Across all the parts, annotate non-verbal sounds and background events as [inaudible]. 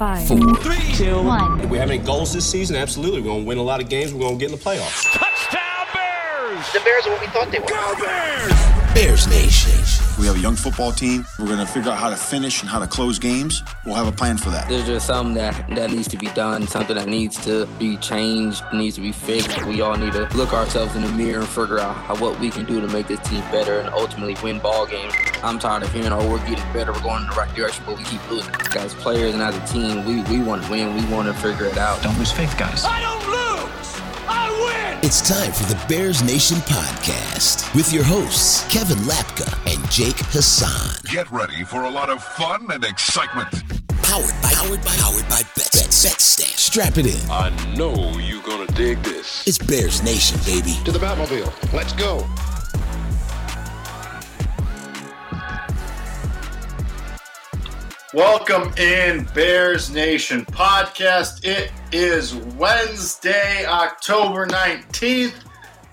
Five, four, three, two, one. Do we have any goals this season? Absolutely. We're going to win a lot of games. We're going to get in the playoffs. Touchdown Bears! The Bears are what we thought they were. Go Bears! Bears Nation. We have a young football team. We're going to figure out how to finish and how to close games. We'll have a plan for that. There's just something that, that needs to be done, something that needs to be changed, needs to be fixed. We all need to look ourselves in the mirror and figure out how, what we can do to make this team better and ultimately win ball games. I'm tired of hearing, oh, we're getting better, we're going in the right direction, but we keep losing. As players and as a team, we, we want to win, we want to figure it out. Don't lose faith, guys. It's time for the Bears Nation podcast with your hosts, Kevin Lapka and Jake Hassan. Get ready for a lot of fun and excitement. Powered by Powered by Powered by Bet, Bet, Bet Stamp. Strap it in. I know you're gonna dig this. It's Bears Nation, baby. To the Batmobile. Let's go. Welcome in Bears Nation podcast. It is Wednesday, October 19th.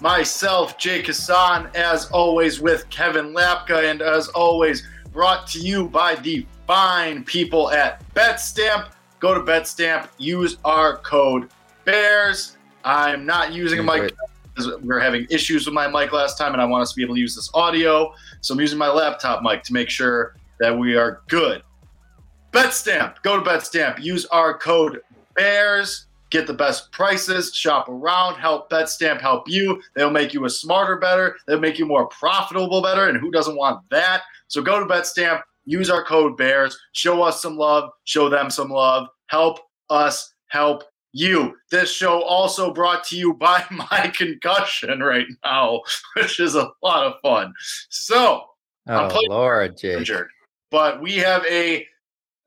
Myself, Jake Hassan, as always, with Kevin Lapka, and as always, brought to you by the fine people at BetStamp. Go to BetStamp, use our code BEARS. I'm not using a mic because we are having issues with my mic last time, and I want us to be able to use this audio. So I'm using my laptop mic to make sure that we are good. BetStamp. Go to BetStamp. Use our code BEARS. Get the best prices. Shop around. Help BetStamp help you. They'll make you a smarter better. They'll make you more profitable better. And who doesn't want that? So go to BetStamp. Use our code BEARS. Show us some love. Show them some love. Help us help you. This show also brought to you by [laughs] my concussion right now, [laughs] which is a lot of fun. So, I'm Oh playing Lord, Jake. injured. But we have a,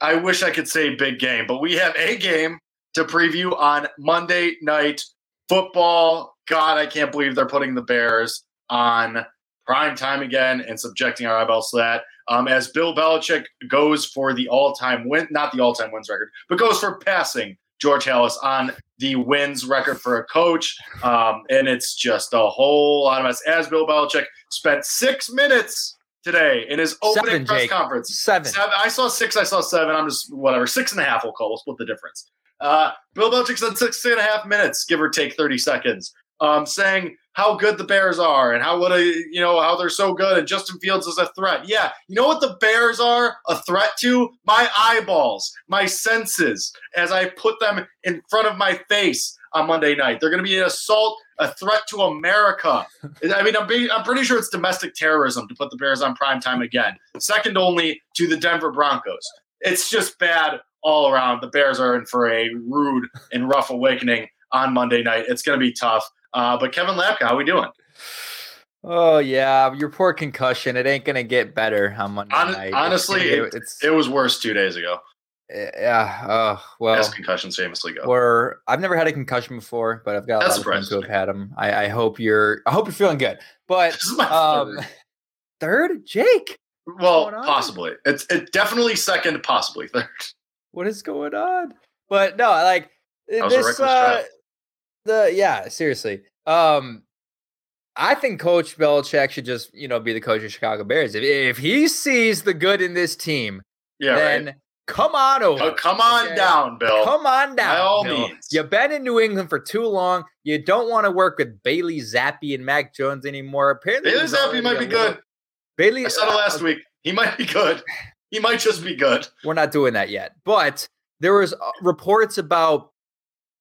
I wish I could say big game, but we have a game to preview on Monday night football. God, I can't believe they're putting the Bears on prime time again and subjecting our eyeballs to that. Um, as Bill Belichick goes for the all-time win, not the all-time wins record, but goes for passing George Halas on the wins record for a coach. Um, and it's just a whole lot of mess. As Bill Belichick spent six minutes today in his opening Seven, press Jake. conference. Seven. Seven. I saw six. I saw seven. I'm just whatever. Six and a half. We'll call. We'll split the difference. Uh, Bill Belichick said six and a half minutes, give or take thirty seconds, um, saying how good the Bears are and how what a you know how they're so good and Justin Fields is a threat. Yeah, you know what the Bears are a threat to? My eyeballs, my senses, as I put them in front of my face on Monday night. They're going to be an assault, a threat to America. [laughs] I mean, I'm, be, I'm pretty sure it's domestic terrorism to put the Bears on prime time again, second only to the Denver Broncos. It's just bad all around. The Bears are in for a rude and rough awakening on Monday night. It's going to be tough. Uh, but Kevin Lapka, how are we doing? Oh yeah, your poor concussion. It ain't gonna get better on Monday Hon- night. Honestly, it, it's it was worse two days ago, yeah. Oh well, as concussions famously go. we're I've never had a concussion before, but I've got a That lot of friends who have had them. I, I hope you're. I hope you're feeling good. But [laughs] This is my um, third. [laughs] third, Jake. Well, possibly. It's it definitely second, possibly third. [laughs] what is going on? But no, like was this. Uh, the yeah, seriously. Um, I think Coach Belichick should just you know be the coach of Chicago Bears. If if he sees the good in this team, Yeah, then right. Come on over. Oh, come on okay? down, Bill. Come on down. By all Bill. means. You've been in New England for too long. You don't want to work with Bailey Zappe and Mac Jones anymore. Apparently, Bailey Zappe might a be little- good. Bailey, I said it uh, last week. He might be good. He might just be good. we're not doing that yet. But there was uh, reports about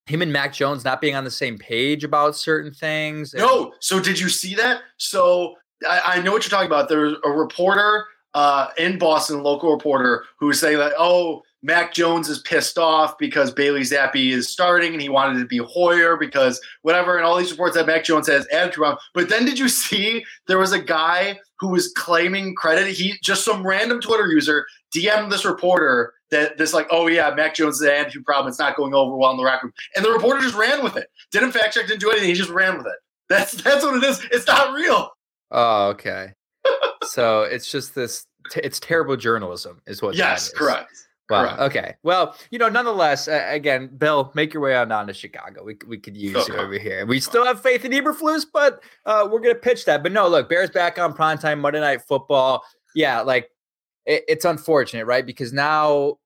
him and Mac Jones not being on the same page about certain things. and- No. So did you see that? So I, I know what you're talking about. There was a reporter uh, in Boston, local reporter, who was saying that, oh, Mac Jones is pissed off because Bailey Zappe is starting and he wanted to be Hoyer because whatever, and all these reports that Mac Jones has attitude around. But then did you see there was a guy who was claiming credit? He just some random Twitter user DM'd this reporter that this like, oh yeah, Mac Jones has an attitude problem. It's not going over well in the rack room. And the reporter just ran with it. Didn't fact check, didn't do anything. He just ran with it. That's that's what it is. It's not real. Oh, okay. So it's just this. T- it's terrible journalism, is what. that yes, is. correct. Wow. Correct. Okay. Well, you know, nonetheless, uh, again, Bill, make your way on down to Chicago. We, we could use you over here. We still have faith in Eberflus, but uh, we're going to pitch that. But no, look, Bears back on primetime Monday Night Football. Yeah, like it, it's unfortunate, right? Because now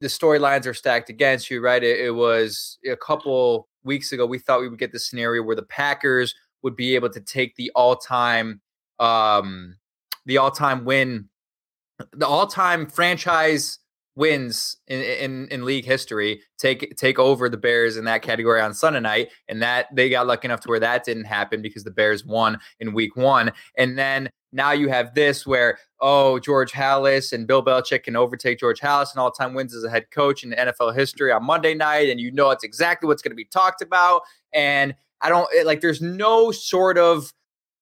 the storylines are stacked against you, right? It, it, was a couple weeks ago. We thought we would get the scenario where the Packers would be able to take the all-time, um, the all-time win, the all-time franchise wins in, in in league history take take over the Bears in that category on Sunday night, and that they got lucky enough to where that didn't happen because the Bears won in Week One, and then now you have this where oh George Halas and Bill Belichick can overtake George Halas and all time wins as a head coach in NFL history on Monday night, and you know it's exactly what's going to be talked about, and I don't like there's no sort of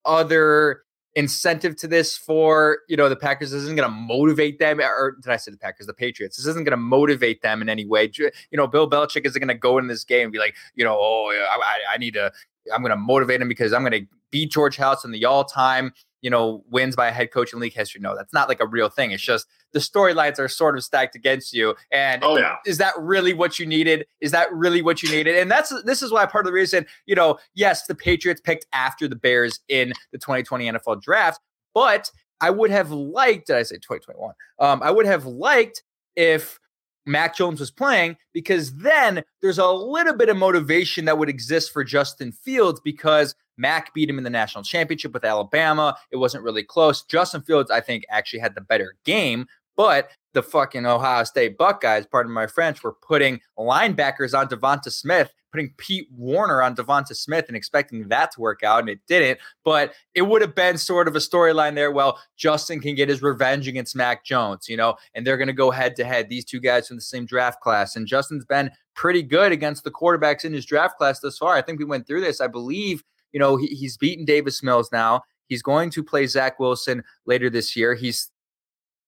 other incentive to this for you know the Packers. This isn't going to motivate them, or did I say the Packers? The Patriots. This isn't going to motivate them in any way. You know, Bill Belichick isn't going to go in this game and be like, you know, oh, I, I need to. I'm going to motivate him because I'm going to beat George House in the all-time you know, wins by a head coach in league history. No, that's not like a real thing. It's just the storylines are sort of stacked against you. And oh, yeah. is that really what you needed? Is that really what you needed? And that's this is why part of the reason, you know, yes, the Patriots picked after the Bears in the 2020 NFL draft, but I would have liked, did I say 2021? Um, I would have liked if Mac Jones was playing because then there's a little bit of motivation that would exist for Justin Fields because Mac beat him in the national championship with Alabama. It wasn't really close. Justin Fields, I think, actually had the better game, but the fucking Ohio State Buckeyes, pardon my French, were putting linebackers on Devonta Smith, putting Pete Werner on Devonta Smith and expecting that to work out, and it didn't. But it would have been sort of a storyline there. Well, Justin can get his revenge against Mac Jones, you know, and they're going to go head to head. These two guys from the same draft class, and Justin's been pretty good against the quarterbacks in his draft class thus far. I think we went through this. I believe you know, he, he's beaten Davis Mills now. He's going to play Zach Wilson later this year. He's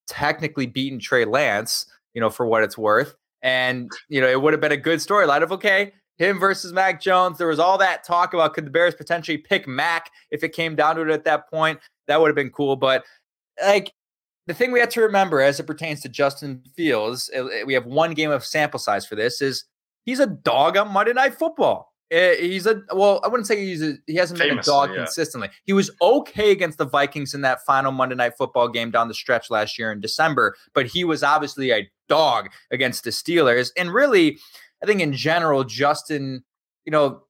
technically beaten Trey Lance, you know, for what it's worth. And, you know, it would have been a good storyline of, okay, him versus Mac Jones. There was all that talk about could the Bears potentially pick Mac if it came down to it at that point. That would have been cool. But, like, the thing we have to remember as it pertains to Justin Fields, eh, we have one game of sample size for this, is he's a dog on Monday Night Football. Eh, he's a well, I wouldn't say he's a, he hasn't been a dog yeah. consistently. He was okay against the Vikings in that final Monday night football game down the stretch last year in December, but he was obviously a dog against the Steelers. And really, I think in general, Justin, you know,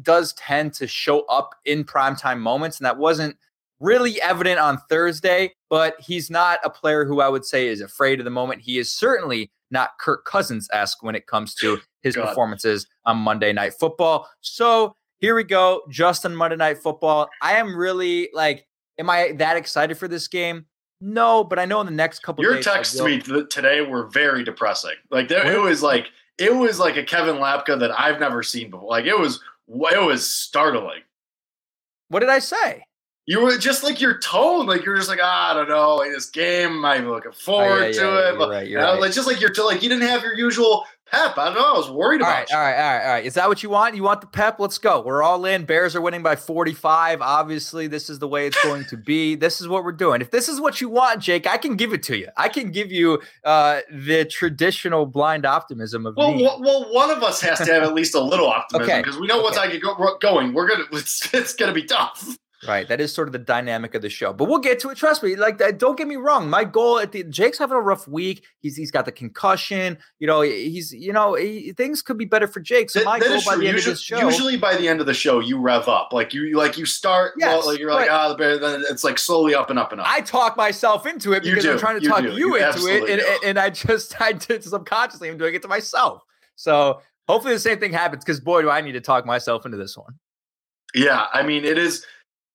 does tend to show up in primetime moments, and that wasn't really evident on Thursday, but he's not a player who I would say is afraid of the moment. He is certainly not Kirk Cousins esque when it comes to his God. performances on Monday Night Football. So here we go, Justin Monday Night Football. I am really like, am I that excited for this game? No, but I know in the next couple. Your texts to me today were very depressing. Like there, it was like it was like a Kevin Lapka that I've never seen before. Like it was it was startling. What did I say? you were just like your tone, like you're just like ah, I don't know, like this game, I'm looking forward oh, yeah, to yeah, it. You're right, you're right. Like just like you're like you didn't have your usual pep. I don't know. I was worried all about. Right, all right, all right, all right. Is that what you want? You want the pep? Let's go. We're all in. Bears are winning by 45. Obviously, this is the way it's going to be. [laughs] This is what we're doing. If this is what you want, Jake, I can give it to you. I can give you uh, the traditional blind optimism of well, me. Well, well, one of us has to have at [laughs] least a little optimism because okay. we know okay. once I get go, going, we're gonna [laughs] it's, it's gonna be tough. Right. That is sort of the dynamic of the show. But we'll get to it. Trust me. Like, don't get me wrong. My goal at the Jake's having a rough week. He's he's got the concussion. You know, he's you know he, things could be better for Jake. So that, my goal by the end usually, of the show. Usually by the end of the show, you rev up. Like you like you start. Yes, well, like you're like ah, oh, the bear. Then it's like slowly up and up and up. I talk myself into it because I'm trying to you talk do. you, you into it, and, and, I just [laughs] I did subconsciously. I'm doing it to myself. So hopefully the same thing happens. Because boy, do I need to talk myself into this one. Yeah, I mean it is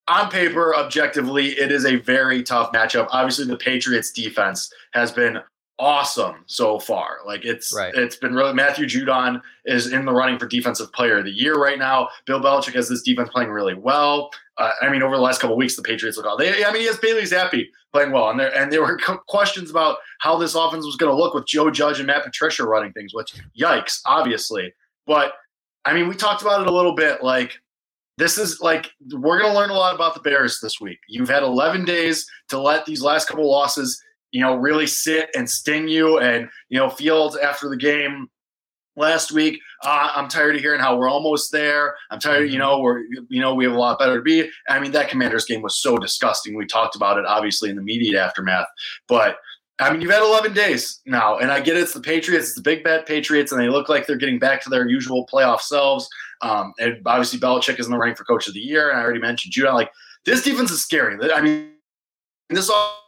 on paper, objectively, it is a very tough matchup. Obviously, the Patriots defense has been awesome so far. Like it's right. it's been really Matthew Judon is in the running for defensive player of the year right now. Bill Belichick has this defense playing really well. Uh, I mean, over the last couple weeks, the Patriots look all. They, I mean, he has Bailey Zappe playing well, and there and there were [laughs] questions about how this offense was going to look with Joe Judge and Matt Patricia running things. Which, yikes, obviously. But I mean, we talked about it a little bit. Like this is like we're going to learn a lot about the Bears this week. You've had 11 days to let these last couple losses, you know, really sit and sting you. And you know, Fields after the game last week, uh, I'm tired of hearing how we're almost there. I'm tired, you mm-hmm. know, we're you know we have a lot better to be. I mean, that Commanders game was so disgusting. We talked about it obviously in the immediate aftermath, but I mean, you've had 11 days now, and I get it, it's the Patriots, it's the big bet Patriots, and they look like they're getting back to their usual playoff selves. Um, and obviously, Belichick is in the running for coach of the year, and I already mentioned Judon. Like, this defense is scary. I mean, this all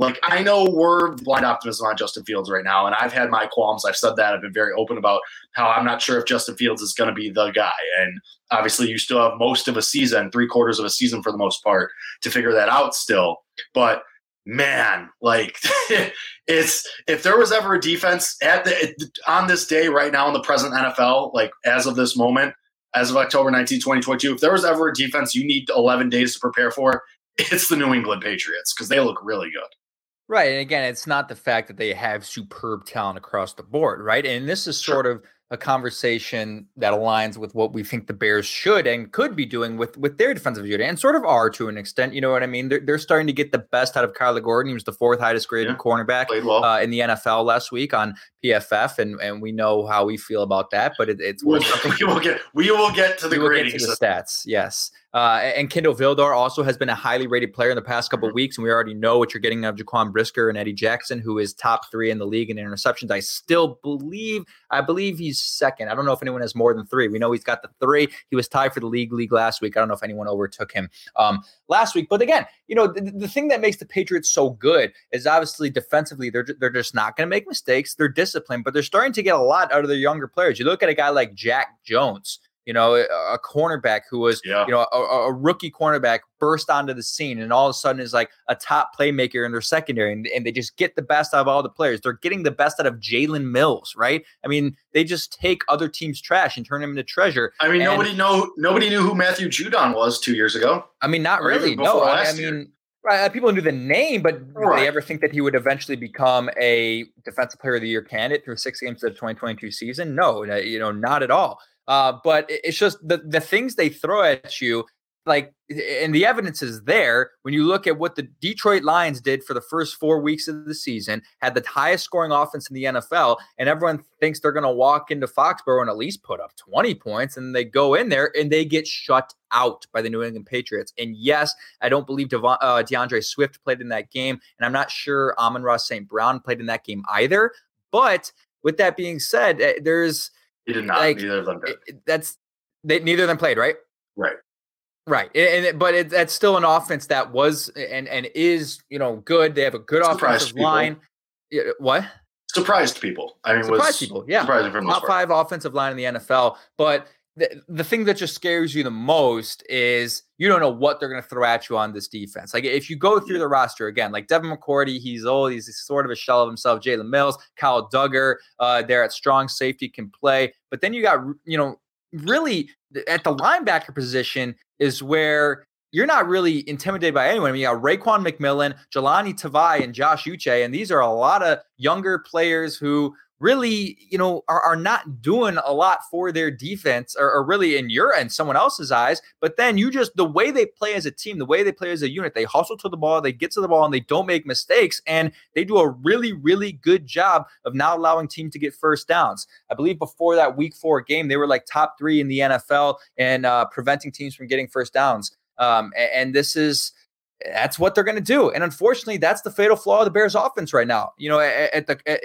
like I know we're blind optimism on Justin Fields right now, and I've had my qualms. I've said that. I've been very open about how I'm not sure if Justin Fields is going to be the guy. And obviously, you still have most of a season, three quarters of a season for the most part, to figure that out still. But man, like [laughs] it's if there was ever a defense at the on this day right now in the present NFL, like as of this moment, as of October 19, 2022, if there was ever a defense you need 11 days to prepare for, it's the New England Patriots because they look really good. Right. And again, it's not the fact that they have superb talent across the board, right? And this is sort of a conversation that aligns with what we think the Bears should and could be doing with with their defensive unit and sort of are to an extent. You know what I mean? They're, they're starting to get the best out of Kyler Gordon. He was the fourth highest graded yeah, cornerback well. uh, in the NFL last week on PFF, and and we know how we feel about that. But it, it's [laughs] we will get we will get to the grading the stats. Yes, uh, and Kindle Vildor also has been a highly rated player in the past couple mm-hmm. weeks, and we already know what you're getting of Jaquan Brisker and Eddie Jackson, who is top three in the league in interceptions. I still believe, I believe he's second. I don't know if anyone has more than three. We know he's got the three. He was tied for the league league last week. I don't know if anyone overtook him um, last week. But again, you know, the, the thing that makes the Patriots so good is obviously defensively they're they're just not going to make mistakes. They're disciplined, but they're starting to get a lot out of their younger players. You look at a guy like Jack Jones, you know, a, cornerback who was, yeah. you know, a, a, rookie cornerback burst onto the scene and all of a sudden is like a top playmaker in their secondary and, and they just get the best out of all the players. They're getting the best out of Jalen Mills, right? I mean, they just take other teams' trash and turn them into treasure. I mean, and, nobody know nobody knew who Matthew Judon was two years ago. I mean, not really. No, I, I mean, Right, uh, people knew the name, but right. did they ever think that he would eventually become a defensive player of the year candidate through six games of the 2022 season? No, you know, not at all. Uh, but it's just the the things they throw at you like and the evidence is there when you look at what the Detroit Lions did for the first 4 weeks of the season had the highest scoring offense in the NFL and everyone thinks they're going to walk into Foxborough and at least put up 20 points and they go in there and they get shut out by the New England Patriots and yes I don't believe uh, D'Andre Swift played in that game and I'm not sure Amon-Ra St. Brown played in that game either but with that being said eh, there's he did not like, neither of them did. that's they neither of them played right right Right, and, and but it, that's still an offense that was and and is you know good. They have a good Surprised offensive people. line. What? Surprised people. I mean, surprised people. Yeah, surprised top five offensive line in the NFL. But the, the thing that just scares you the most is you don't know what they're going to throw at you on this defense. Like if you go through the roster again, like Devin McCourty, he's old, he's sort of a shell of himself. Jalen Mills, Kyle Dugger, uh, they're at strong safety can play. But then you got you know really at the linebacker position, is where you're not really intimidated by anyone. I mean, you got Raekwon McMillan, Jahlani Tavai, and Josh Uche, and these are a lot of younger players who really, you know, are, are not doing a lot for their defense or, or, really in your and someone else's eyes. But then you just the way they play as a team, the way they play as a unit, they hustle to the ball, they get to the ball, and they don't make mistakes. And they do a really, really good job of not allowing teams to get first downs. I believe before that week four game, they were like top three in the NFL and uh, preventing teams from getting first downs. Um, and, and this is that's what they're going to do. And unfortunately, that's the fatal flaw of the Bears offense right now. You know, at, the at,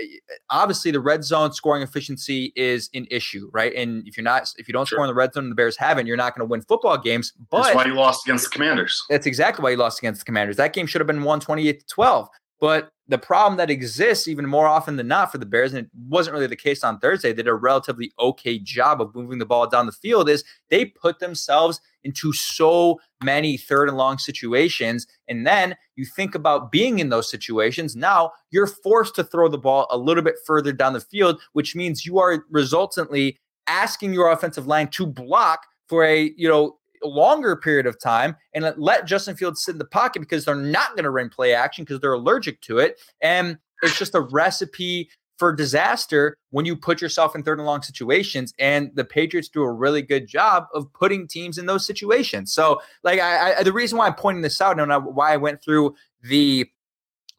obviously the red zone scoring efficiency is an issue, right? And if you're not if you don't sure. score in the red zone and the Bears haven't, you're not going to win football games. But that's why you lost against the Commanders. That's exactly why you lost against the Commanders. That game should have been 128 to 12. But the problem that exists even more often than not for the Bears, and it wasn't really the case on Thursday, they did a relatively okay job of moving the ball down the field, is they put themselves into so many third and long situations. And then you think about being in those situations. Now you're forced to throw the ball a little bit further down the field, which means you are resultantly asking your offensive line to block for a, you know, longer period of time and let Justin Fields sit in the pocket because they're not going to run play action because they're allergic to it. And it's just a recipe for disaster when you put yourself in third and long situations. And the Patriots do a really good job of putting teams in those situations. So, like, I, I the reason why I'm pointing this out and why I went through the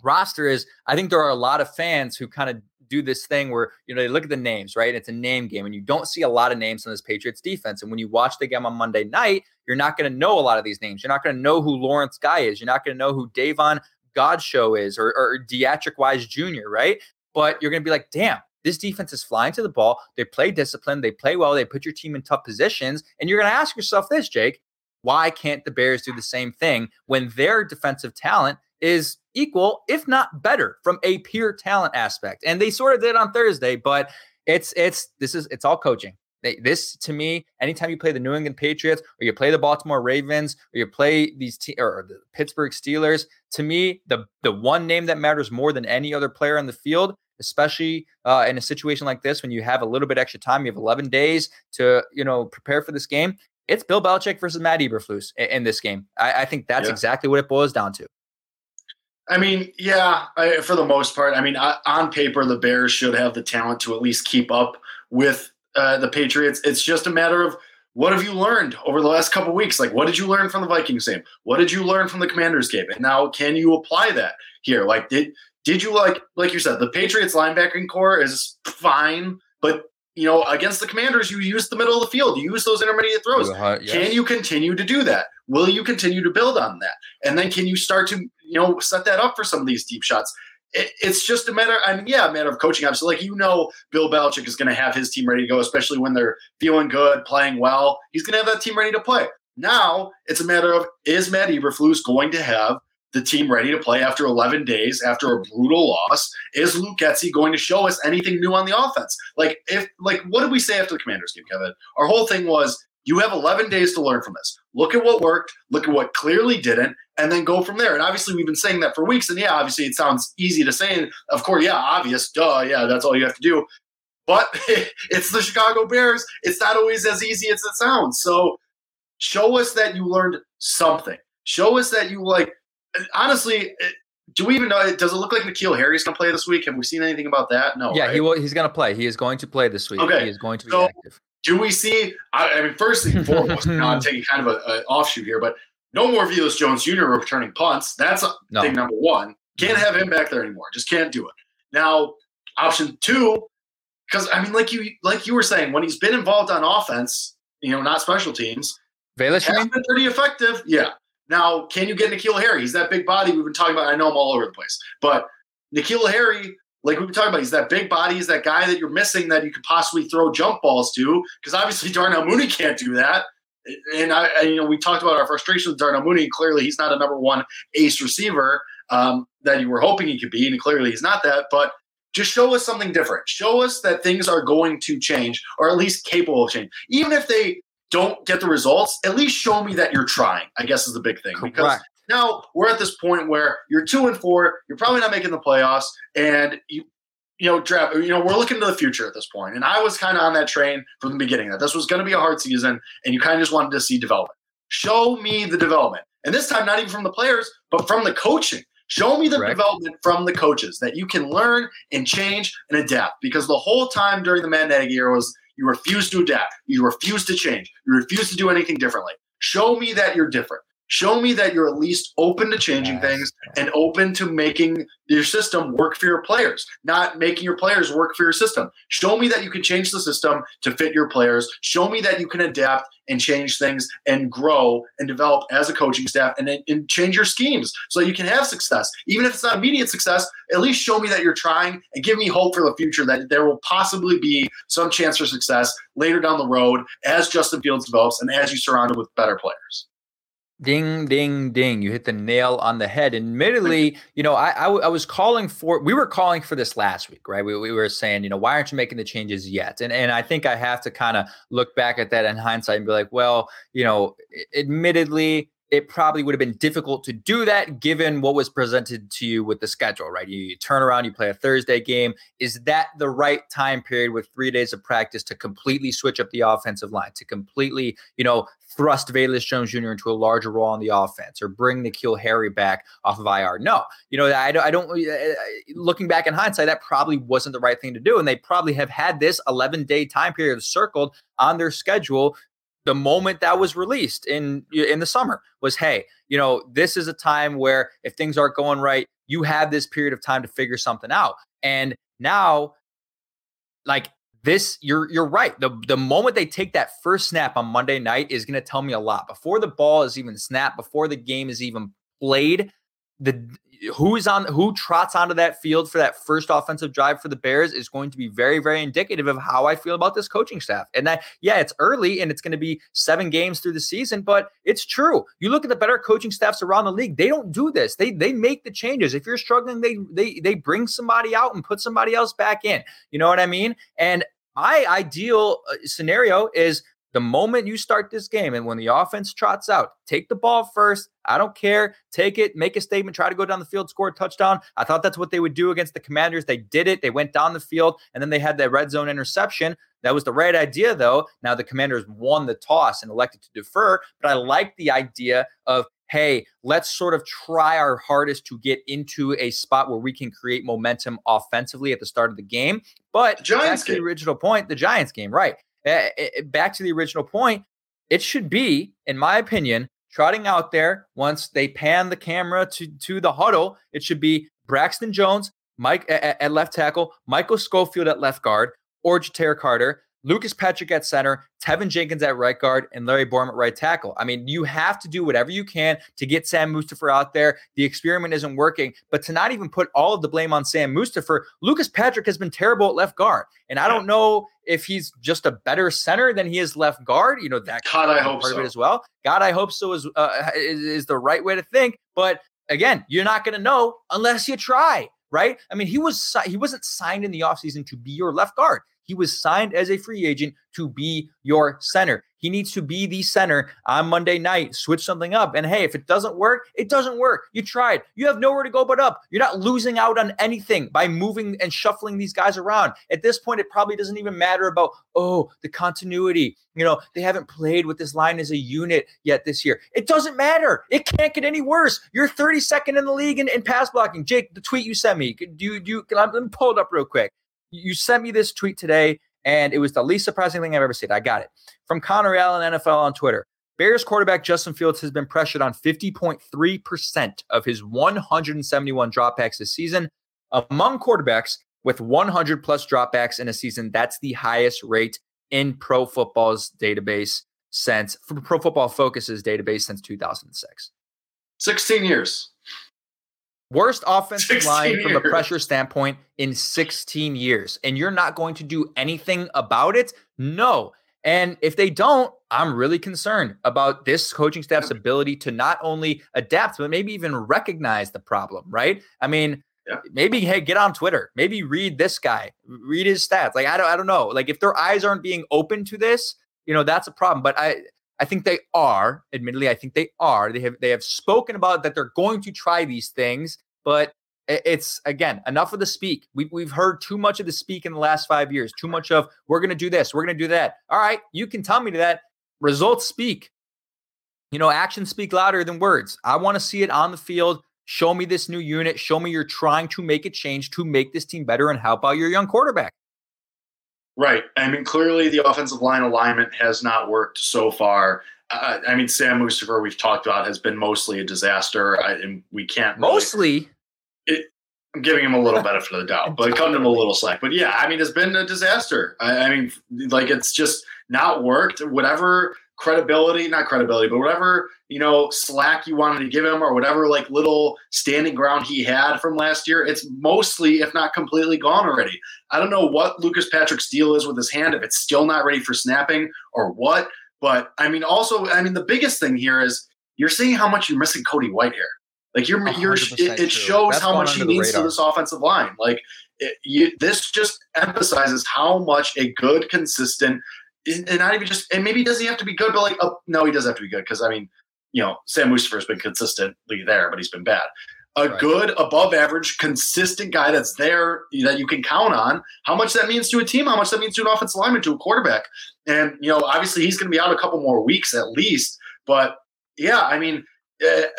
roster is I think there are a lot of fans who kind of do this thing where you know they look at the names, right? It's a name game, and you don't see a lot of names on this Patriots defense. And when you watch the game on Monday night, you're not going to know a lot of these names. You're not going to know who Lawrence Guy is. You're not going to know who Davon Godchaux is or, or Deatrich Wise Jr., right? But you're going to be like, damn, this defense is flying to the ball. They play disciplined. They play well. They put your team in tough positions. And you're going to ask yourself this, Jake why can't the Bears do the same thing when their defensive talent is equal, if not better, from a pure talent aspect? And they sort of did on Thursday, but it's it's this is it's all coaching. This to me, anytime you play the New England Patriots or you play the Baltimore Ravens or you play these te- or the Pittsburgh Steelers, to me, the the one name that matters more than any other player on the field especially uh, in a situation like this when you have a little bit extra time. You have 11 days to you know prepare for this game it's Bill Belichick versus Matt Eberflus in, in this game. I, I think that's yeah. exactly what it boils down to. I mean, yeah, I, for the most part. I mean, I, on paper, the Bears should have the talent to at least keep up with uh, the Patriots. It's just a matter of what have you learned over the last couple weeks? Like, what did you learn from the Vikings game? What did you learn from the Commanders game? And now, can you apply that here? Like, did did you like like you said, the Patriots linebacking core is fine, but you know, against the commanders, you use the middle of the field. You use those intermediate throws. Uh, yes. Can you continue to do that? Will you continue to build on that? And then can you start to, you know, set that up for some of these deep shots? It, it's just a matter, I mean, yeah, a matter of coaching. Obviously, like, you know, Bill Belichick is going to have his team ready to go, especially when they're feeling good, playing well. He's going to have that team ready to play. Now it's a matter of is Matt Eberflus going to have the team ready to play after 11 days after a brutal loss? Is Luke Getsy going to show us anything new on the offense? Like, if like, what did we say after the Commanders game, Kevin? Our whole thing was you have 11 days to learn from this. Look at what worked, look at what clearly didn't, and then go from there. And obviously, we've been saying that for weeks. And yeah, obviously, it sounds easy to say. And of course, yeah, obvious, duh, yeah, that's all you have to do. But [laughs] it's the Chicago Bears. It's not always as easy as it sounds. So show us that you learned something. Show us that you like honestly, do we even know? Does it look like N'Keal Harry's going to play this week? Have we seen anything about that? No. Yeah, right? he will. He's going to play. He is going to play this week. Okay. He is going to be so, active. Do we see? I, I mean, first and [laughs] foremost, now I'm taking kind of an offshoot here, but no more Velus Jones Jr. returning punts. That's no. thing number one. Can't have him back there anymore. Just can't do it. Now, option two, because I mean, like you like you were saying, when he's been involved on offense, you know, not special teams, Velus has been pretty effective. Yeah. Now, can you get N'Keal Harry? He's that big body we've been talking about. I know I'm all over the place, but N'Keal Harry, like we've been talking about, he's that big body. He's that guy that you're missing that you could possibly throw jump balls to because obviously Darnell Mooney [laughs] can't do that. And I, I, you know, we talked about our frustration with Darnell Mooney. Clearly, he's not a number one ace receiver um, that you were hoping he could be, and clearly he's not that. But just show us something different. Show us that things are going to change, or at least capable of change. Even if they don't get the results, at least show me that you're trying, I guess is the big thing. Correct. Because now we're at this point where you're two and four, you're probably not making the playoffs, and you you know, draft, you know, we're looking to the future at this point. And I was kind of on that train from the beginning that this was going to be a hard season and you kind of just wanted to see development. Show me the development. And this time, not even from the players, but from the coaching. Show me the Correct. development from the coaches that you can learn and change and adapt. Because the whole time during the Nagy era was you refuse to adapt. You refuse to change. You refuse to do anything differently. Show me that you're different. Show me that you're at least open to changing things and open to making your system work for your players, not making your players work for your system. Show me that you can change the system to fit your players. Show me that you can adapt and change things and grow and develop as a coaching staff and, and change your schemes so you can have success. Even if it's not immediate success, at least show me that you're trying and give me hope for the future that there will possibly be some chance for success later down the road as Justin Fields develops and as you surround him with better players. Ding, ding, ding. You hit the nail on the head. Admittedly, [laughs] you know, I, I, I, was calling for, we were calling for this last week, right? We, we were saying, you know, why aren't you making the changes yet? And, and I think I have to kind of look back at that in hindsight and be like, well, you know, admittedly, it probably would have been difficult to do that given what was presented to you with the schedule, right? You, you, turn around, you play a Thursday game. Is that the right time period with three days of practice to completely switch up the offensive line, to completely, you know, thrust Velus Jones Jr. into a larger role on the offense or bring N'Keal Harry back off of IR? No, you know, I, I don't, uh, uh, looking back in hindsight, that probably wasn't the right thing to do. And they probably have had this 11 day time period circled on their schedule the moment that was released in in the summer was hey you know this is a time where if things aren't going right you have this period of time to figure something out. And now like this you're you're right. The the moment they take that first snap on monday night is going to tell me a lot. Before the ball is even snapped before the game is even played the who's on who trots onto that field for that first offensive drive for the Bears is going to be very, very indicative of how I feel about this coaching staff. And that, yeah, it's early and it's going to be seven games through the season, but it's true. You look at the better coaching staffs around the league; they don't do this. They they make the changes. If you're struggling, they they they bring somebody out and put somebody else back in. You know what I mean? And my ideal uh, scenario is the moment you start this game and when the offense trots out, take the ball first. I don't care. Take it, make a statement, try to go down the field, score a touchdown. I thought that's what they would do against the commanders. They did it. They went down the field and then they had that red zone interception. That was the right idea, though. Now the commanders won the toss and elected to defer. But I like the idea of hey, let's sort of try our hardest to get into a spot where we can create momentum offensively at the start of the game. But Giants back to the original point, the Giants game, right? Back to the original point, it should be, in my opinion, trotting out there once they pan the camera to to the huddle. It should be Braxton Jones, Mike at, at left tackle, Michael Schofield at left guard, or Ja'Tyre Carter, Lucas Patrick at center, Teven Jenkins at right guard, and Larry Borom at right tackle. I mean, you have to do whatever you can to get Sam Mustipher out there. The experiment isn't working, but to not even put all of the blame on Sam Mustipher, Lucas Patrick has been terrible at left guard. And I don't know if he's just a better center than he is left guard. You know, that God, I hope part so. of it as well. God, I hope so is, uh, is, is the right way to think. But again, you're not going to know unless you try, right? I mean, he was he wasn't signed in the offseason to be your left guard. He was signed as a free agent to be your center. He needs to be the center on Monday night, switch something up. And hey, if it doesn't work, it doesn't work. You tried. You have nowhere to go but up. You're not losing out on anything by moving and shuffling these guys around. At this point, it probably doesn't even matter about, oh, the continuity. You know, they haven't played with this line as a unit yet this year. It doesn't matter. It can't get any worse. You're 32nd in the league in, in pass blocking. Jake, the tweet you sent me, do you, do you, let me pull it up real quick you sent me this tweet today, and it was the least surprising thing I've ever seen. I got it from Connor Allen NFL on Twitter. Bears quarterback Justin Fields has been pressured on 50.3% of his 171 dropbacks this season. Among quarterbacks with 100 plus dropbacks in a season, that's the highest rate in Pro Football's database since Pro Football Focus's database since 2006. 16 years. Worst offensive [laughs] line from a pressure standpoint in 16 years. And you're not going to do anything about it? No. And if they don't, I'm really concerned about this coaching staff's ability to not only adapt, but maybe even recognize the problem, right? I mean, yeah. maybe hey, get on Twitter. Maybe read this guy, read his stats. Like I don't I don't know. Like if their eyes aren't being open to this, you know, that's a problem. But I I think they are. Admittedly, I think they are. They have they have spoken about that they're going to try these things, but it's again enough of the speak. We, we've heard too much of the speak in the last five years. Too much of we're going to do this, we're going to do that. All right, you can tell me that. Results speak. You know, actions speak louder than words. I want to see it on the field. Show me this new unit. Show me you're trying to make a change to make this team better and help out your young quarterback. Right. I mean, clearly the offensive line alignment has not worked so far. Uh, I mean, Sam Mustipher, we've talked about, has been mostly a disaster, I, and we can't really, mostly. It, I'm giving him a little [laughs] benefit of the doubt, but cutting him a little slack. But yeah, I mean, it's been a disaster. I, I mean, like it's just not worked. Whatever credibility, not credibility, but whatever, you know, slack you wanted to give him or whatever like little standing ground he had from last year, it's mostly, if not completely gone already. I don't know what Lucas Patrick's deal is with his hand, if it's still not ready for snapping or what. But I mean, also, I mean, the biggest thing here is you're seeing how much you're missing Cody Whitehair. Like you're, you're, it, it shows That's how much he means radar. to this offensive line. Like it, you, this just emphasizes how much a good, consistent, and not even just, and maybe does he have to be good, but like, uh, no, he does have to be good because I mean, you know, Sam Mustipher has been consistently there, but he's been bad. A right. good, above average, consistent guy that's there that you can count on. How much that means to a team, how much that means to an offensive lineman, to a quarterback, and you know, obviously he's going to be out a couple more weeks at least. But yeah, I mean,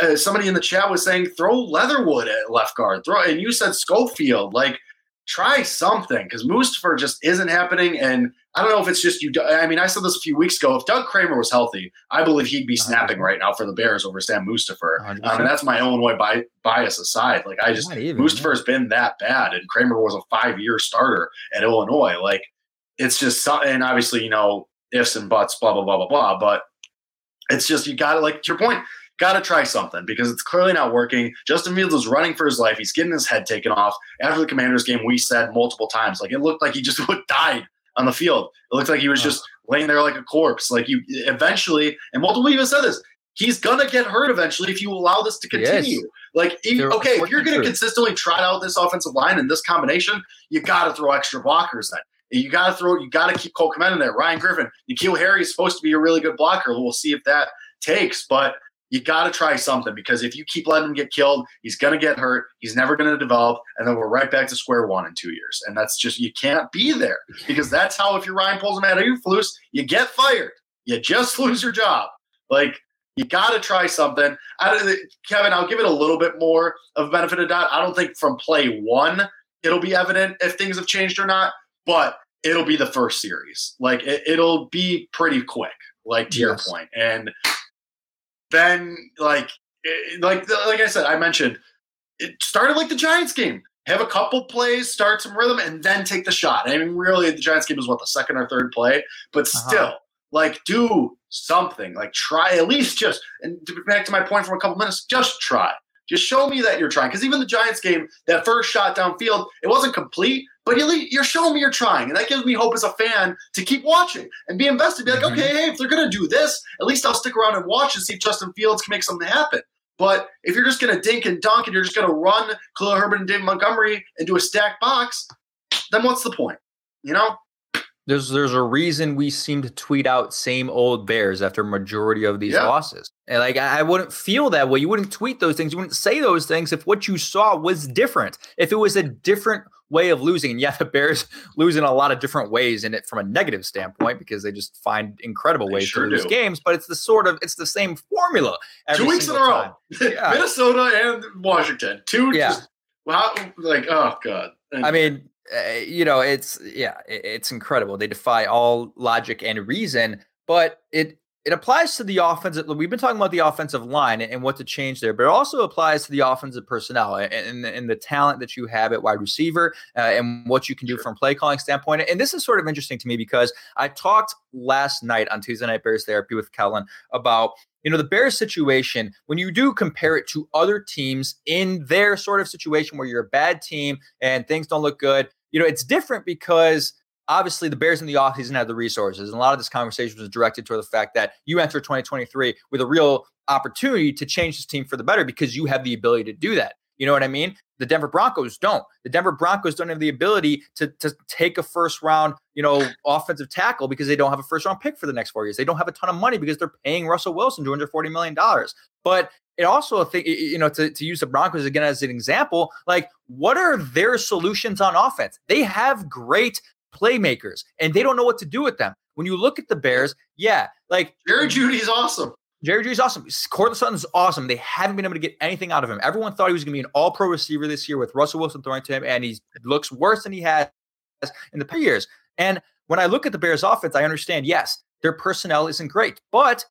uh, somebody in the chat was saying throw Leatherwood at left guard, throw, and you said Schofield. Like, try something because Mustipher just isn't happening. And I don't know if it's just you. I mean, I said this a few weeks ago. If Doug Kramer was healthy, I believe he'd be snapping right now for the Bears over Sam Mustipher. Um, and that's my Illinois bi- bias aside. Like I just even, Mustipher's yeah. been that bad, and Kramer was a five year starter at Illinois. Like it's just something. And obviously, you know, ifs and buts, blah blah blah blah blah. But it's just you got to like to your point. got to try something because it's clearly not working. Justin Fields is running for his life. He's getting his head taken off. After the Commanders game, we said multiple times, like it looked like he just [laughs] would died on the field. It looked like he was just laying there like a corpse. Like you eventually, and multiple even said this, he's gonna get hurt eventually if you allow this to continue. Yes. Like, even, okay, if you're gonna consistently trot out this offensive line and this combination, you gotta throw extra blockers then. You gotta throw, you gotta keep Cole Kmet in there. Ryan Griffin, N'Keal Harry is supposed to be a really good blocker. We'll see if that takes, but you got to try something because if you keep letting him get killed, he's going to get hurt. He's never going to develop. And then we're right back to square one in two years. And that's just, you can't be there because that's how, if your Ryan pulls him out of you, Flus, you get fired. You just [laughs] lose your job. Like, you got to try something. I don't, Kevin, I'll give it a little bit more of a benefit of doubt. I don't think from play one it'll be evident if things have changed or not, but it'll be the first series. Like, it, it'll be pretty quick, like to Yes. your point. And then like it- like like I said, I mentioned it started like the Giants game. Have a couple plays, start some rhythm, and then take the shot. I mean, really, the Giants game was what the second or third play, but Uh-huh. still, like, do something. Like, try at least just. And to back to my point from a couple minutes, just try. Just show me that you're trying. Because even the Giants game, that first shot downfield, it wasn't complete, but you're showing me you're trying. And that gives me hope as a fan to keep watching and be invested. Be like, Mhm. okay, hey, if they're going to do this, at least I'll stick around and watch and see if Justin Fields can make something happen. But if you're just going to dink and dunk and you're just going to run Khalil Herbert and David Montgomery into a stacked box, then what's the point? You know? There's there's a reason we seem to tweet out same old Bears after majority of these Yeah. losses. And like I I wouldn't feel that way. You wouldn't tweet those things. You wouldn't say those things if what you saw was different. If it was a different way of losing. And yeah, the Bears [laughs] lose in a lot of different ways in it from a negative standpoint because they just find incredible ways sure to lose do. games. But it's the sort of it's the same formula. every Two weeks in a row. [laughs] Yeah. Minnesota and Washington. Two Yeah. just wow, like oh god. And- I mean, uh, you know, it's yeah, it- it's incredible. They defy all logic and reason, but it it applies to the offensive. We've been talking about the offensive line and what to change there, but it also applies to the offensive personnel and, and, and the talent that you have at wide receiver uh, and what you can do from play calling standpoint. And this is sort of interesting to me because I talked last night on Tuesday Night Bears Therapy with Kellen about you know the Bears situation when you do compare it to other teams in their sort of situation where you're a bad team and things don't look good you know it's different because obviously the Bears in the offseason had the resources and a lot of this conversation was directed toward the fact that you enter 2023 with a real opportunity to change this team for the better because you have the ability to do that you know what I mean? The Denver Broncos don't. The Denver Broncos don't have the ability to, to take a first round, you know, offensive tackle because they don't have a first round pick for the next four years. They don't have a ton of money because they're paying Russell Wilson $240 million. But it also, think, you know, to, to use the Broncos again as an example, like what are their solutions on offense? They have great playmakers and they don't know what to do with them. When you look at the Bears, yeah, like Jerry Jeudy's awesome. Jerry Jeudy's awesome. Courtland Sutton's awesome. They haven't been able to get anything out of him. Everyone thought he was going to be an all pro receiver this year with Russell Wilson throwing to him, and he looks worse than he has in the past years. And when I look at the Bears offense, I understand, yes, their personnel isn't great, but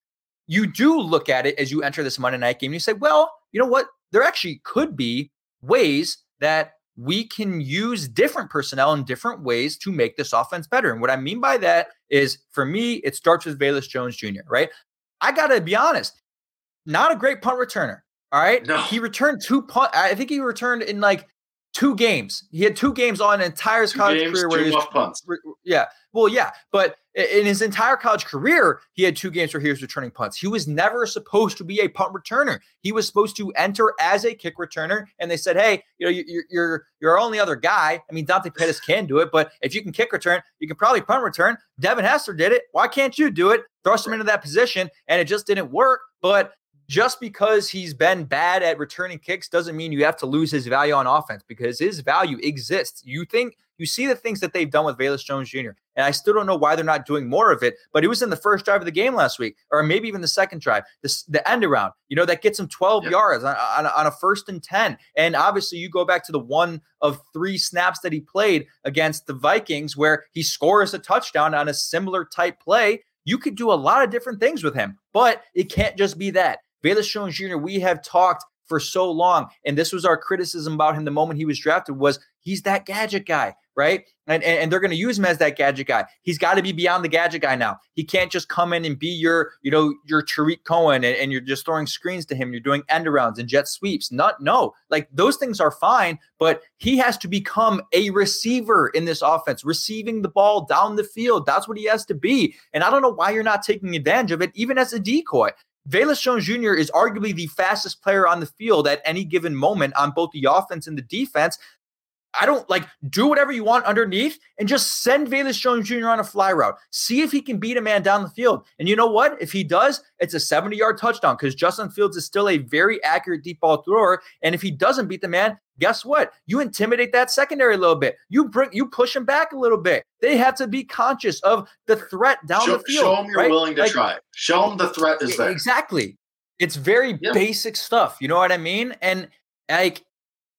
you do look at it as you enter this Monday night game and you say, well, you know what? There actually could be ways that we can use different personnel in different ways to make this offense better. And what I mean by that is for me, it starts with Velus Jones Jr., right? I got to be honest, not a great punt returner. All right. No. He returned two punt. I think he returned in like two games. He had two games on an entire Two college games, career where he was punts. yeah. Well, yeah, but in his entire college career, he had two games where he was returning punts. He was never supposed to be a punt returner. He was supposed to enter as a kick returner, and they said, "Hey, you know, you- you're you're you're our only other guy. I mean, Dante Pettis can do it, but if you can kick return, you can probably punt return. Devin Hester did it. Why can't you do it? Thrust him into that position, and it just didn't work. But just because he's been bad at returning kicks doesn't mean you have to lose his value on offense because his value exists. You think you see the things that they've done with Velus Jones Jr. And I still don't know why they're not doing more of it, but he was in the first drive of the game last week, or maybe even the second drive, this, the end around, you know, that gets him 12 Yep. yards on, on, on a first and 10. And obviously, you go back to the one of three snaps that he played against the Vikings where he scores a touchdown on a similar type play. You could do a lot of different things with him, but it can't just be that. Velus Jones Jr., we have talked for so long. And this was our criticism about him the moment he was drafted was he's that gadget guy, right? And, and, and they're going to use him as that gadget guy. He's got to be beyond the gadget guy now. He can't just come in and be your, you know, your Tarik Cohen and, and you're just throwing screens to him. You're doing end arounds and jet sweeps. Not no, like those things are fine, but he has to become a receiver in this offense, receiving the ball down the field. That's what he has to be. And I don't know why you're not taking advantage of it, even as a decoy. Velus Jones Jr. is arguably the fastest player on the field at any given moment on both the offense and the defense. I don't like do whatever you want underneath and just send Velus Jones Jr. on a fly route. See if he can beat a man down the field. And you know what? If he does, it's a 70 yard touchdown because Justin Fields is still a very accurate deep ball thrower. And if he doesn't beat the man, guess what? You intimidate that secondary a little bit. You bring you push him back a little bit. They have to be conscious of the threat down show, the field. Show them you're right? willing to like, try. Show them the threat is there. Exactly. It's very yeah. basic stuff. You know what I mean? And like